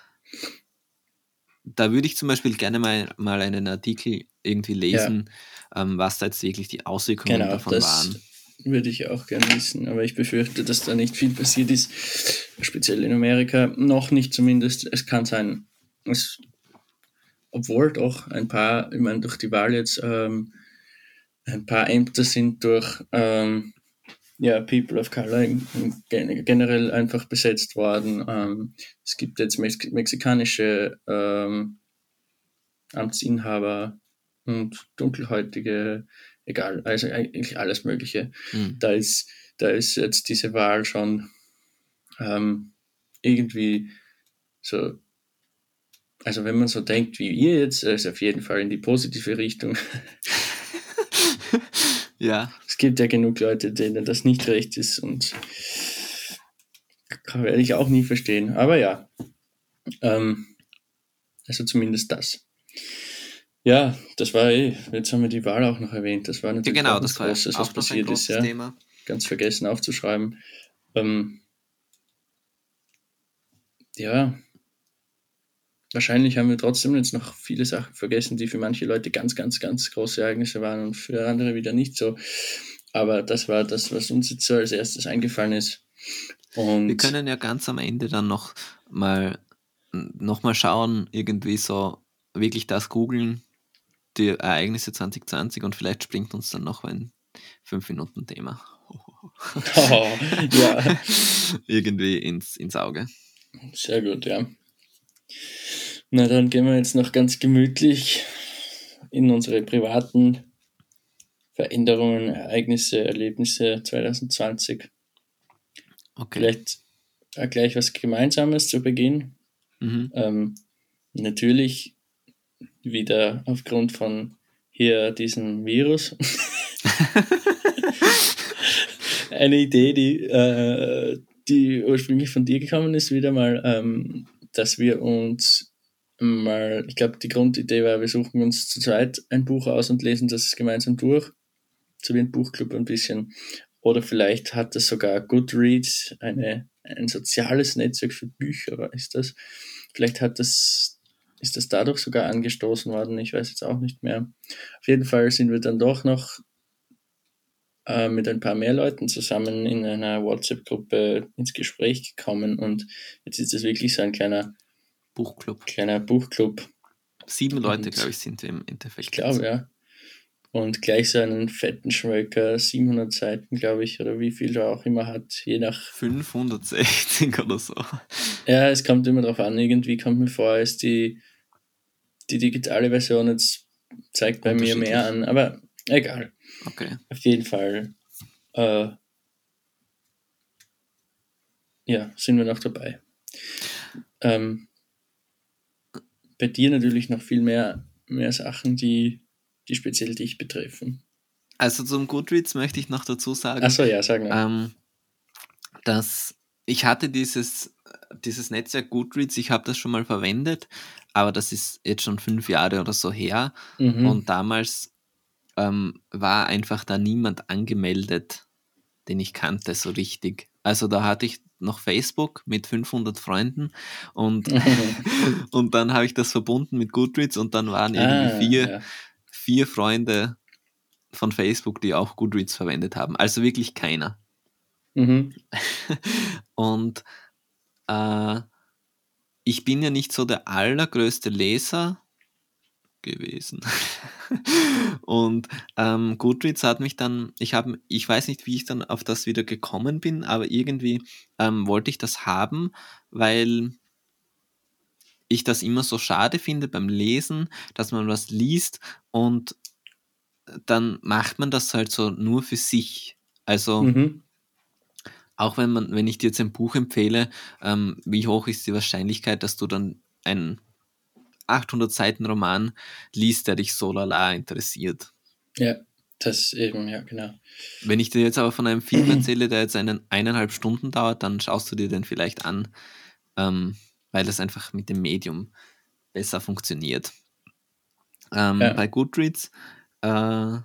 da würde ich zum Beispiel gerne mal, mal einen Artikel irgendwie lesen, ja. ähm, was da jetzt wirklich die Auswirkungen genau, davon das waren. Würde ich auch gerne wissen, aber ich befürchte, dass da nicht viel passiert ist, speziell in Amerika, noch nicht zumindest. Es kann sein, es, obwohl doch ein paar, ich meine, durch die Wahl jetzt ähm, ein paar Ämter sind durch ähm, ja, People of Color generell einfach besetzt worden. Ähm, es gibt jetzt Mex mexikanische ähm, Amtsinhaber und dunkelhäutige, egal, also eigentlich alles Mögliche. Mhm. Da, ist, da ist jetzt diese Wahl schon ähm, irgendwie so, also wenn man so denkt wie ihr jetzt, ist auf jeden Fall in die positive Richtung. Ja. Es gibt ja genug Leute, denen das nicht recht ist und kann, werde ich auch nie verstehen. Aber ja, ähm, also zumindest das. Ja, das war eh, jetzt haben wir die Wahl auch noch erwähnt. Das war natürlich ja, genau, das Großes, was passiert ist. Ja. Thema. Ganz vergessen aufzuschreiben. Ähm, ja, wahrscheinlich haben wir trotzdem jetzt noch viele Sachen vergessen, die für manche Leute ganz, ganz, ganz große Ereignisse waren und für andere wieder nicht so. Aber das war das, was uns jetzt so als erstes eingefallen ist. Und wir können ja ganz am Ende dann noch mal, noch mal schauen, irgendwie so wirklich das googeln, die Ereignisse 2020 und vielleicht springt uns dann noch ein 5-Minuten-Thema. Oh, ja. irgendwie ins, ins Auge. Sehr gut, ja. Na, dann gehen wir jetzt noch ganz gemütlich in unsere privaten Veränderungen, Ereignisse, Erlebnisse 2020. Okay. Vielleicht gleich was Gemeinsames zu Beginn. Mhm. Ähm, natürlich wieder aufgrund von hier diesem Virus. Eine Idee, die, äh, die ursprünglich von dir gekommen ist, wieder mal, ähm, dass wir uns mal, ich glaube, die Grundidee war, wir suchen uns zu zweit ein Buch aus und lesen das gemeinsam durch. So wie ein Buchclub ein bisschen. Oder vielleicht hat das sogar Goodreads, eine, ein soziales Netzwerk für Bücher, ist das. Vielleicht hat das, ist das dadurch sogar angestoßen worden, ich weiß jetzt auch nicht mehr. Auf jeden Fall sind wir dann doch noch äh, mit ein paar mehr Leuten zusammen in einer WhatsApp-Gruppe ins Gespräch gekommen und jetzt ist es wirklich so ein kleiner Buchclub. Kleiner Buchclub. Sieben Leute, glaube ich, sind im Endeffekt. Ich glaube, ja. Und gleich so einen fetten Schmöker, 700 Seiten, glaube ich, oder wie viel er auch immer hat, je nach. 560 oder so. Ja, es kommt immer darauf an. Irgendwie kommt mir vor, ist die, die digitale Version jetzt zeigt bei mir mehr an, aber egal. Okay. Auf jeden Fall. Äh, ja, sind wir noch dabei. Ähm, bei dir natürlich noch viel mehr, mehr Sachen, die, die speziell dich betreffen. Also zum Goodreads möchte ich noch dazu sagen. Achso, ja, sagen ähm, dass ich hatte dieses, dieses Netzwerk Goodreads, ich habe das schon mal verwendet, aber das ist jetzt schon fünf Jahre oder so her. Mhm. Und damals ähm, war einfach da niemand angemeldet, den ich kannte so richtig. Also da hatte ich noch Facebook mit 500 Freunden und, und dann habe ich das verbunden mit Goodreads und dann waren irgendwie ah, vier, ja. vier Freunde von Facebook, die auch Goodreads verwendet haben. Also wirklich keiner. Mhm. und äh, ich bin ja nicht so der allergrößte Leser gewesen. und ähm, Goodreads hat mich dann, ich habe, ich weiß nicht, wie ich dann auf das wieder gekommen bin, aber irgendwie ähm, wollte ich das haben, weil ich das immer so schade finde beim Lesen, dass man was liest und dann macht man das halt so nur für sich. Also mhm. Auch wenn man, wenn ich dir jetzt ein Buch empfehle, ähm, wie hoch ist die Wahrscheinlichkeit, dass du dann ein 800 Seiten Roman liest, der dich so lala interessiert. Ja. Das eben, ja, genau. Wenn ich dir jetzt aber von einem Film erzähle, der jetzt einen eineinhalb Stunden dauert, dann schaust du dir den vielleicht an, ähm, weil das einfach mit dem Medium besser funktioniert. Ähm, ja. Bei Goodreads äh,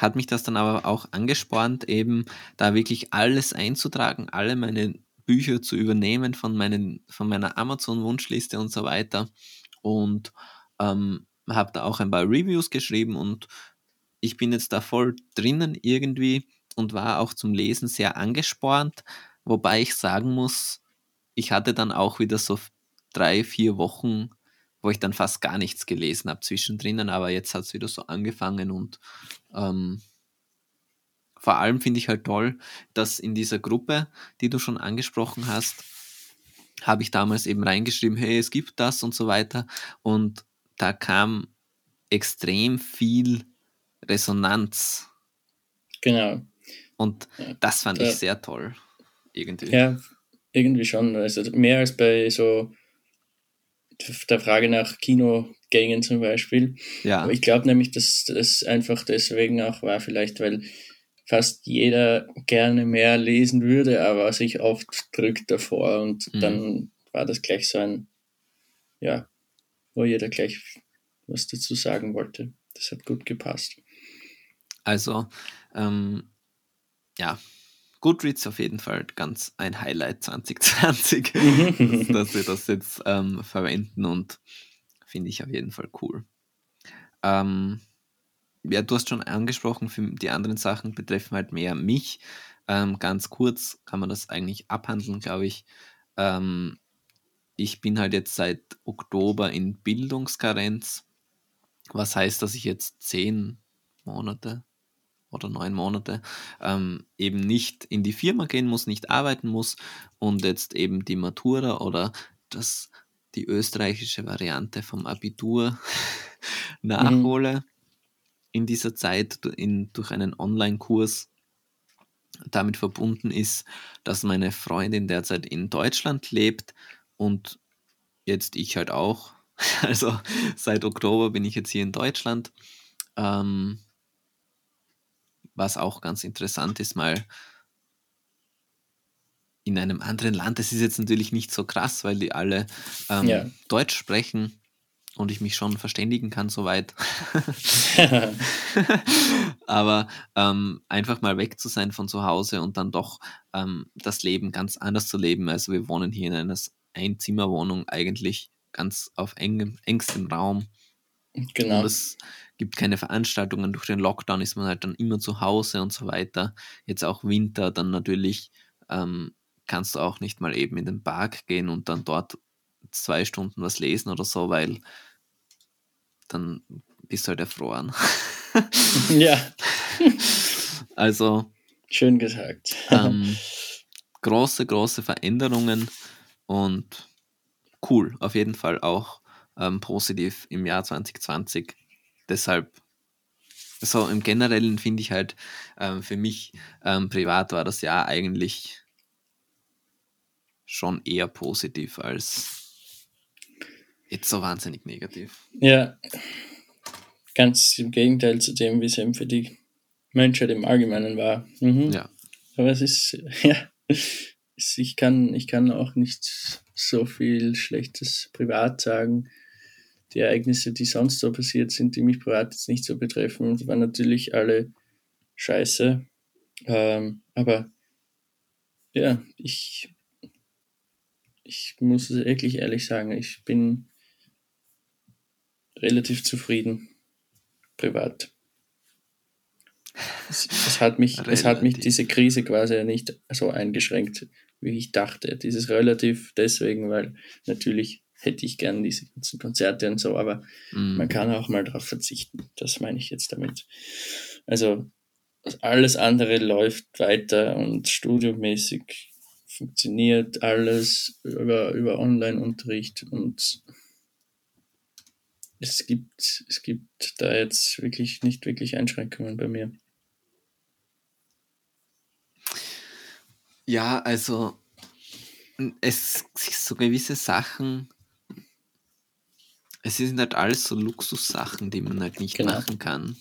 hat mich das dann aber auch angespornt, eben da wirklich alles einzutragen, alle meine Bücher zu übernehmen von, meinen, von meiner Amazon-Wunschliste und so weiter. Und ähm, habe da auch ein paar Reviews geschrieben und ich bin jetzt da voll drinnen irgendwie und war auch zum Lesen sehr angespornt, wobei ich sagen muss, ich hatte dann auch wieder so drei, vier Wochen, wo ich dann fast gar nichts gelesen habe zwischendrin, aber jetzt hat es wieder so angefangen und ähm, vor allem finde ich halt toll, dass in dieser Gruppe, die du schon angesprochen hast, habe ich damals eben reingeschrieben, hey, es gibt das und so weiter. Und da kam extrem viel Resonanz. Genau. Und das fand ja. ich sehr toll. Irgendwie. Ja, irgendwie schon. Also mehr als bei so der Frage nach Kinogängen zum Beispiel. Ja. Aber ich glaube nämlich, dass das einfach deswegen auch war, vielleicht weil fast jeder gerne mehr lesen würde, aber sich oft drückt davor und mhm. dann war das gleich so ein, ja, wo jeder gleich was dazu sagen wollte. Das hat gut gepasst. Also, ähm, ja, Goodreads auf jeden Fall ganz ein Highlight 2020, dass, dass wir das jetzt ähm, verwenden und finde ich auf jeden Fall cool. Ähm, ja, du hast schon angesprochen, für die anderen Sachen betreffen halt mehr mich. Ähm, ganz kurz kann man das eigentlich abhandeln, glaube ich. Ähm, ich bin halt jetzt seit Oktober in Bildungskarenz, was heißt, dass ich jetzt zehn Monate oder neun Monate ähm, eben nicht in die Firma gehen muss, nicht arbeiten muss und jetzt eben die Matura oder das, die österreichische Variante vom Abitur mhm. nachhole. Mhm in dieser Zeit in, durch einen Online-Kurs damit verbunden ist, dass meine Freundin derzeit in Deutschland lebt und jetzt ich halt auch. Also seit Oktober bin ich jetzt hier in Deutschland. Ähm, was auch ganz interessant ist, mal in einem anderen Land. Das ist jetzt natürlich nicht so krass, weil die alle ähm, ja. Deutsch sprechen und ich mich schon verständigen kann soweit. Aber ähm, einfach mal weg zu sein von zu Hause und dann doch ähm, das Leben ganz anders zu leben. Also wir wohnen hier in einer Einzimmerwohnung eigentlich ganz auf engem, engstem Raum. Genau. Und es gibt keine Veranstaltungen. Durch den Lockdown ist man halt dann immer zu Hause und so weiter. Jetzt auch Winter, dann natürlich ähm, kannst du auch nicht mal eben in den Park gehen und dann dort zwei Stunden was lesen oder so, weil dann bist du halt erfroren. ja. Also. Schön gesagt. ähm, große, große Veränderungen und cool, auf jeden Fall auch ähm, positiv im Jahr 2020. Deshalb, so im Generellen finde ich halt, ähm, für mich ähm, privat war das Jahr eigentlich schon eher positiv als jetzt so wahnsinnig negativ. Ja, ganz im Gegenteil zu dem, wie es eben für die Menschheit im Allgemeinen war. Mhm. Ja. Aber es ist, ja, ich kann, ich kann auch nicht so viel Schlechtes privat sagen. Die Ereignisse, die sonst so passiert sind, die mich privat jetzt nicht so betreffen, waren natürlich alle scheiße. Ähm, aber ja, ich, ich muss wirklich ehrlich sagen, ich bin relativ zufrieden, privat. Es, es, hat mich, es hat mich diese Krise quasi nicht so eingeschränkt, wie ich dachte. Dieses relativ deswegen, weil natürlich hätte ich gern diese ganzen Konzerte und so, aber mm. man kann auch mal darauf verzichten. Das meine ich jetzt damit. Also alles andere läuft weiter und studiomäßig funktioniert alles über, über Online-Unterricht und es gibt, es gibt da jetzt wirklich nicht wirklich Einschränkungen bei mir. Ja, also es so gewisse Sachen, es sind halt alles so Luxussachen, die man halt nicht genau. machen kann.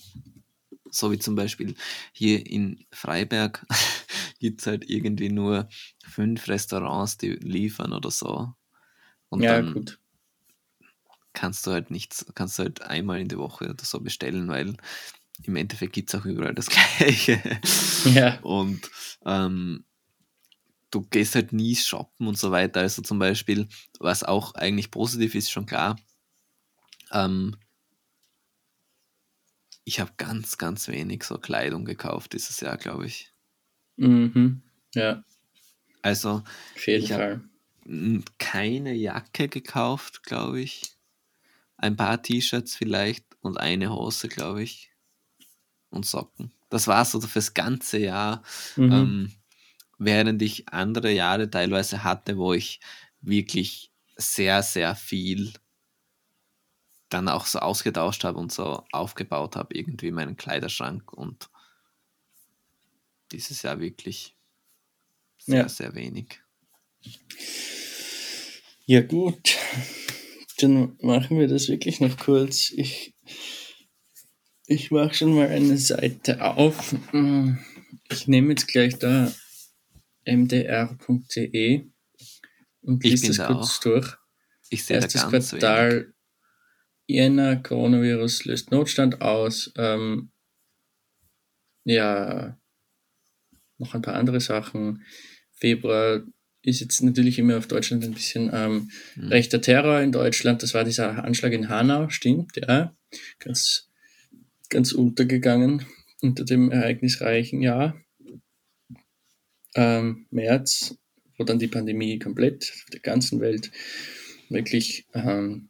so wie zum Beispiel hier in Freiberg gibt es halt irgendwie nur fünf Restaurants, die liefern oder so. Und Ja, dann gut. kannst du halt nichts, kannst du halt einmal in der Woche oder so bestellen, weil im Endeffekt gibt es auch überall das Gleiche. Ja. Und ähm, du gehst halt nie shoppen und so weiter. Also zum Beispiel, was auch eigentlich positiv ist, schon klar. Ähm, ich habe ganz, ganz wenig so Kleidung gekauft dieses Jahr, glaube ich. Mhm. Ja, Also auf jeden ich habe keine Jacke gekauft, glaube ich. Ein paar T-Shirts vielleicht und eine Hose, glaube ich. Und Socken. Das war so fürs ganze Jahr. Mhm. Ähm, während ich andere Jahre teilweise hatte, wo ich wirklich sehr, sehr viel dann auch so ausgetauscht habe und so aufgebaut habe, irgendwie meinen Kleiderschrank und dieses Jahr wirklich sehr, Ja. sehr wenig. Ja, gut. Dann machen wir das wirklich noch kurz. Ich, ich mache schon mal eine Seite auf. Mm, Ich nehme jetzt gleich da mdr.de und lese das da kurz auch. durch. Ich sehe da Erstes wenig. Quartal Jänner, Coronavirus löst Notstand aus. Ähm, ja, noch ein paar andere Sachen. Februar ist jetzt natürlich immer auf Deutschland ein bisschen ähm, Hm. rechter Terror in Deutschland. Das war dieser Anschlag in Hanau, stimmt, ja. Ganz, ganz untergegangen unter dem ereignisreichen Jahr. Ähm, März, wo dann die Pandemie komplett auf der ganzen Welt wirklich ähm,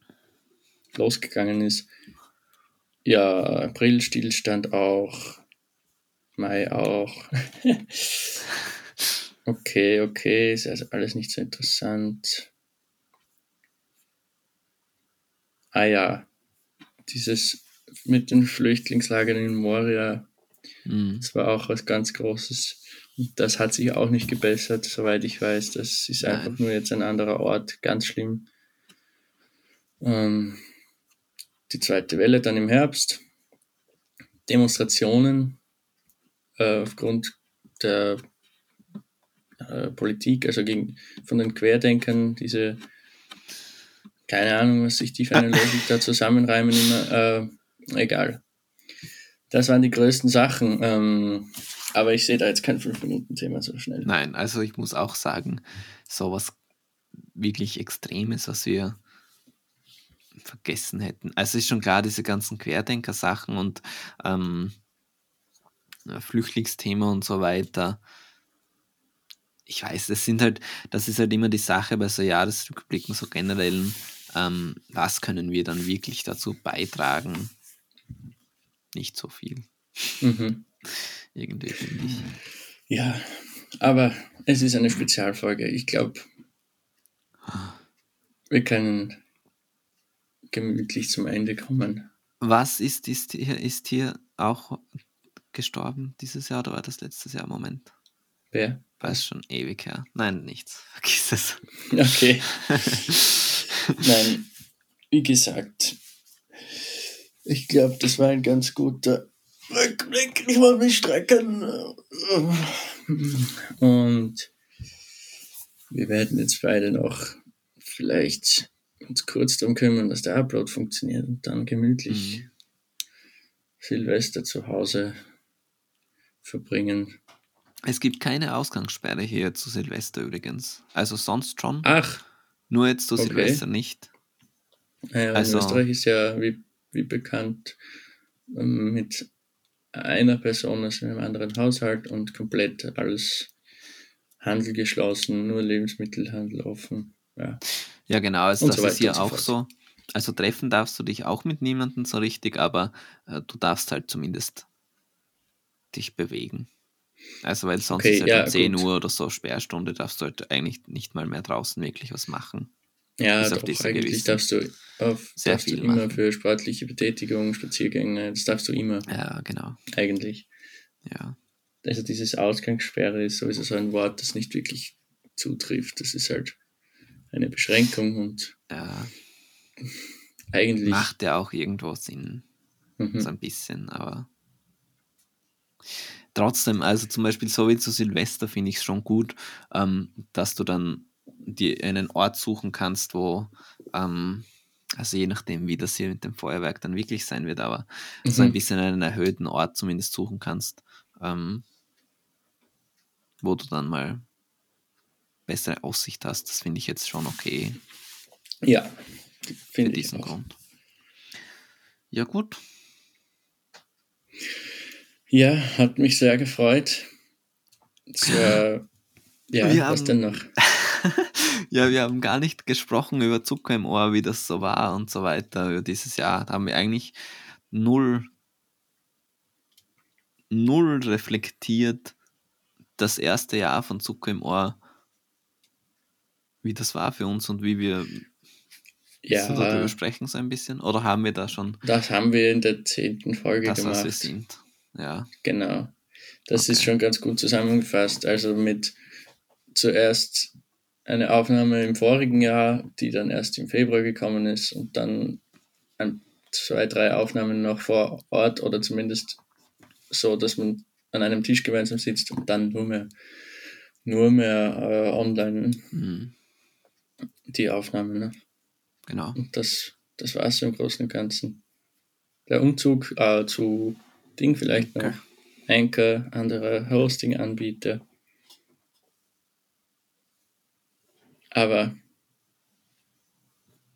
losgegangen ist. Ja, April Stillstand auch, Mai auch. okay, okay, ist also alles nicht so interessant. Ah ja, dieses mit den Flüchtlingslagern in Moria, Hm. das war auch was ganz Großes. Und das hat sich auch nicht gebessert, soweit ich weiß. Das ist einfach Nein. nur jetzt ein anderer Ort, ganz schlimm. Ähm, die zweite Welle dann im Herbst. Demonstrationen äh, aufgrund der äh, Politik, also gegen, von den Querdenkern, diese, keine Ahnung, was sich die für eine Logik da zusammenreimen immer, äh, egal. Das waren die größten Sachen, ähm, aber ich sehe da jetzt kein 5-Minuten-Thema so schnell. Nein, also ich muss auch sagen, so was wirklich Extremes, was wir vergessen hätten. Also ist schon klar, diese ganzen Querdenker-Sachen und ähm, ja, Flüchtlingsthema und so weiter. Ich weiß, das sind halt, das ist halt immer die Sache bei so Jahresrückblicken, so generellen, ähm, was können wir dann wirklich dazu beitragen? Nicht so viel, Mhm. irgendwie, finde ich. Ja, aber es ist eine Spezialfolge. Ich glaube, wir können gemütlich zum Ende kommen. Was ist, ist, hier, ist hier auch gestorben dieses Jahr oder war das letztes Jahr? Moment. Wer? Es schon ewig her? Nein, nichts. Vergiss es. Okay. Nein, wie gesagt, ich glaube, das war ein ganz guter Rückblick. Ich wollte mich strecken. Und wir werden jetzt beide noch vielleicht uns kurz darum kümmern, dass der Upload funktioniert und dann gemütlich Mhm. Silvester zu Hause verbringen. Es gibt keine Ausgangssperre hier zu Silvester übrigens. Also sonst schon, Ach, nur jetzt zu okay. Silvester nicht. naja, Also- in Österreich ist ja, wie, wie bekannt, ähm, mit einer Person aus einem anderen Haushalt und komplett alles Handel geschlossen, nur Lebensmittelhandel offen. Ja, Ja, genau, also das so ist hier auch fort. so. Also treffen darfst du dich auch mit niemandem so richtig, aber äh, du darfst halt zumindest dich bewegen. Also weil sonst Okay, ist halt ja, um 10 gut. Uhr oder so Sperrstunde, darfst du halt eigentlich nicht mal mehr draußen wirklich was machen. ja Bis auf doch, eigentlich darfst du, auf, sehr darfst du viel immer machen. für sportliche Betätigung, Spaziergänge, das darfst du immer, Ja, genau. eigentlich. Ja. Also dieses Ausgangssperre ist sowieso so ein Wort, das nicht wirklich zutrifft. Das ist halt eine Beschränkung und ja. eigentlich... Macht ja auch irgendwo Sinn. Mhm. So ein bisschen, aber Trotzdem, also zum Beispiel so wie zu Silvester finde ich es schon gut, ähm, dass du dann dir einen Ort suchen kannst, wo, ähm, also je nachdem, wie das hier mit dem Feuerwerk dann wirklich sein wird, aber mhm. so ein bisschen einen erhöhten Ort zumindest suchen kannst, ähm, wo du dann mal bessere Aussicht hast. Das finde ich jetzt schon okay. Ja, finde ich diesen auch. Grund. Ja, gut. Ja, hat mich sehr gefreut. War, ja, wir was haben, denn noch? ja, wir haben gar nicht gesprochen über Zucker im Ohr, wie das so war und so weiter. Über dieses Jahr da haben wir eigentlich null, null reflektiert das erste Jahr von Zucker im Ohr, wie das war für uns und wie wir ja, darüber sprechen so ein bisschen. Oder haben wir da schon? Das haben wir in der zehnten Folge das, gemacht. Was wir sind. Ja. Genau. Das okay. ist schon ganz gut zusammengefasst. Also mit zuerst eine Aufnahme im vorigen Jahr, die dann erst im Februar gekommen ist und dann ein, zwei, drei Aufnahmen noch vor Ort oder zumindest so, dass man an einem Tisch gemeinsam sitzt und dann nur mehr, nur mehr äh, online mhm. Die Aufnahmen. Ne? Genau. Und das, das war es im Großen und Ganzen. Der Umzug äh, zu Ding vielleicht noch. Anchor, andere Hosting-Anbieter. Aber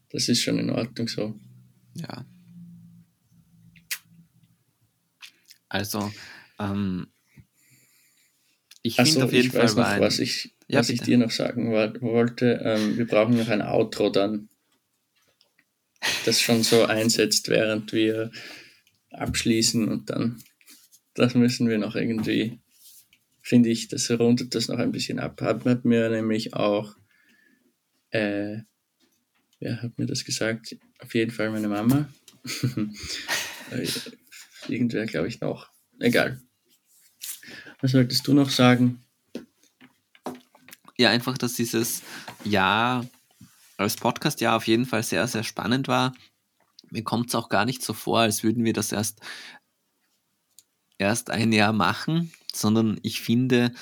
das ist schon in Ordnung so. Ja. Also, ähm, ich finde auf jeden Fall weiß noch, was, ich, ja, was ich dir noch sagen wollte. Ähm, wir brauchen noch ein Outro dann, das schon so einsetzt, während wir abschließen und dann, das müssen wir noch irgendwie, finde ich, das rundet das noch ein bisschen ab. Hat, hat mir nämlich auch, äh, wer hat mir das gesagt? Auf jeden Fall meine Mama. Äh, irgendwer, glaube ich, noch. Egal. Was solltest du noch sagen? Ja, einfach, dass dieses Jahr als Podcast-Jahr auf jeden Fall sehr, sehr spannend war mir kommt es auch gar nicht so vor, als würden wir das erst, erst ein Jahr machen, sondern ich finde,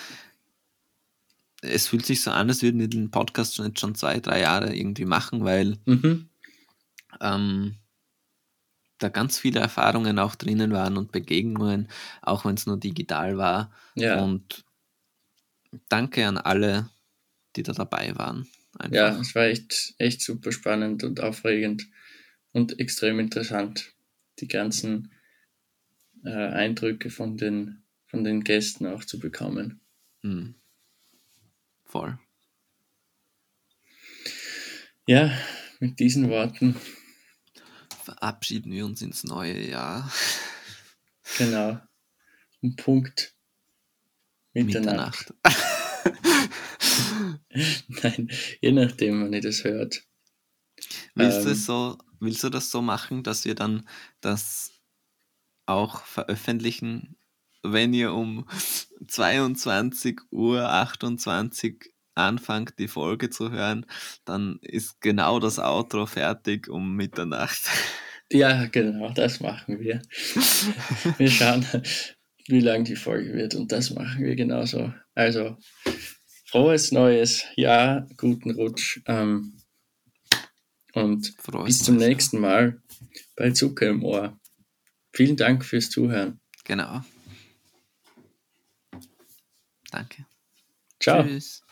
es fühlt sich so an, als würden wir den Podcast schon jetzt schon zwei, drei Jahre irgendwie machen, weil mhm. ähm, da ganz viele Erfahrungen auch drinnen waren und Begegnungen, auch wenn es nur digital war. Ja. Und danke an alle, die da dabei waren. Einfach. Ja, es war echt, echt super spannend und aufregend und extrem interessant, die ganzen äh, Eindrücke von den, von den Gästen auch zu bekommen. Mhm. Voll. Ja, mit diesen Worten verabschieden wir uns ins neue Jahr. Genau. Um Punkt Mitternacht. Mitternacht. Nein, je nachdem, wann ihr das hört. Willst ähm, du so Willst du das so machen, dass wir dann das auch veröffentlichen, wenn ihr um 22 Uhr 28 anfangt, die Folge zu hören, dann ist genau das Outro fertig um Mitternacht. Ja, genau, das machen wir. Wir schauen, wie lang die Folge wird und das machen wir genauso. Also, frohes neues Jahr, guten Rutsch. Ähm, und Freut bis zum nächsten Mal bei Zucker im Ohr. Vielen Dank fürs Zuhören. Genau. Danke. Ciao. Tschüss.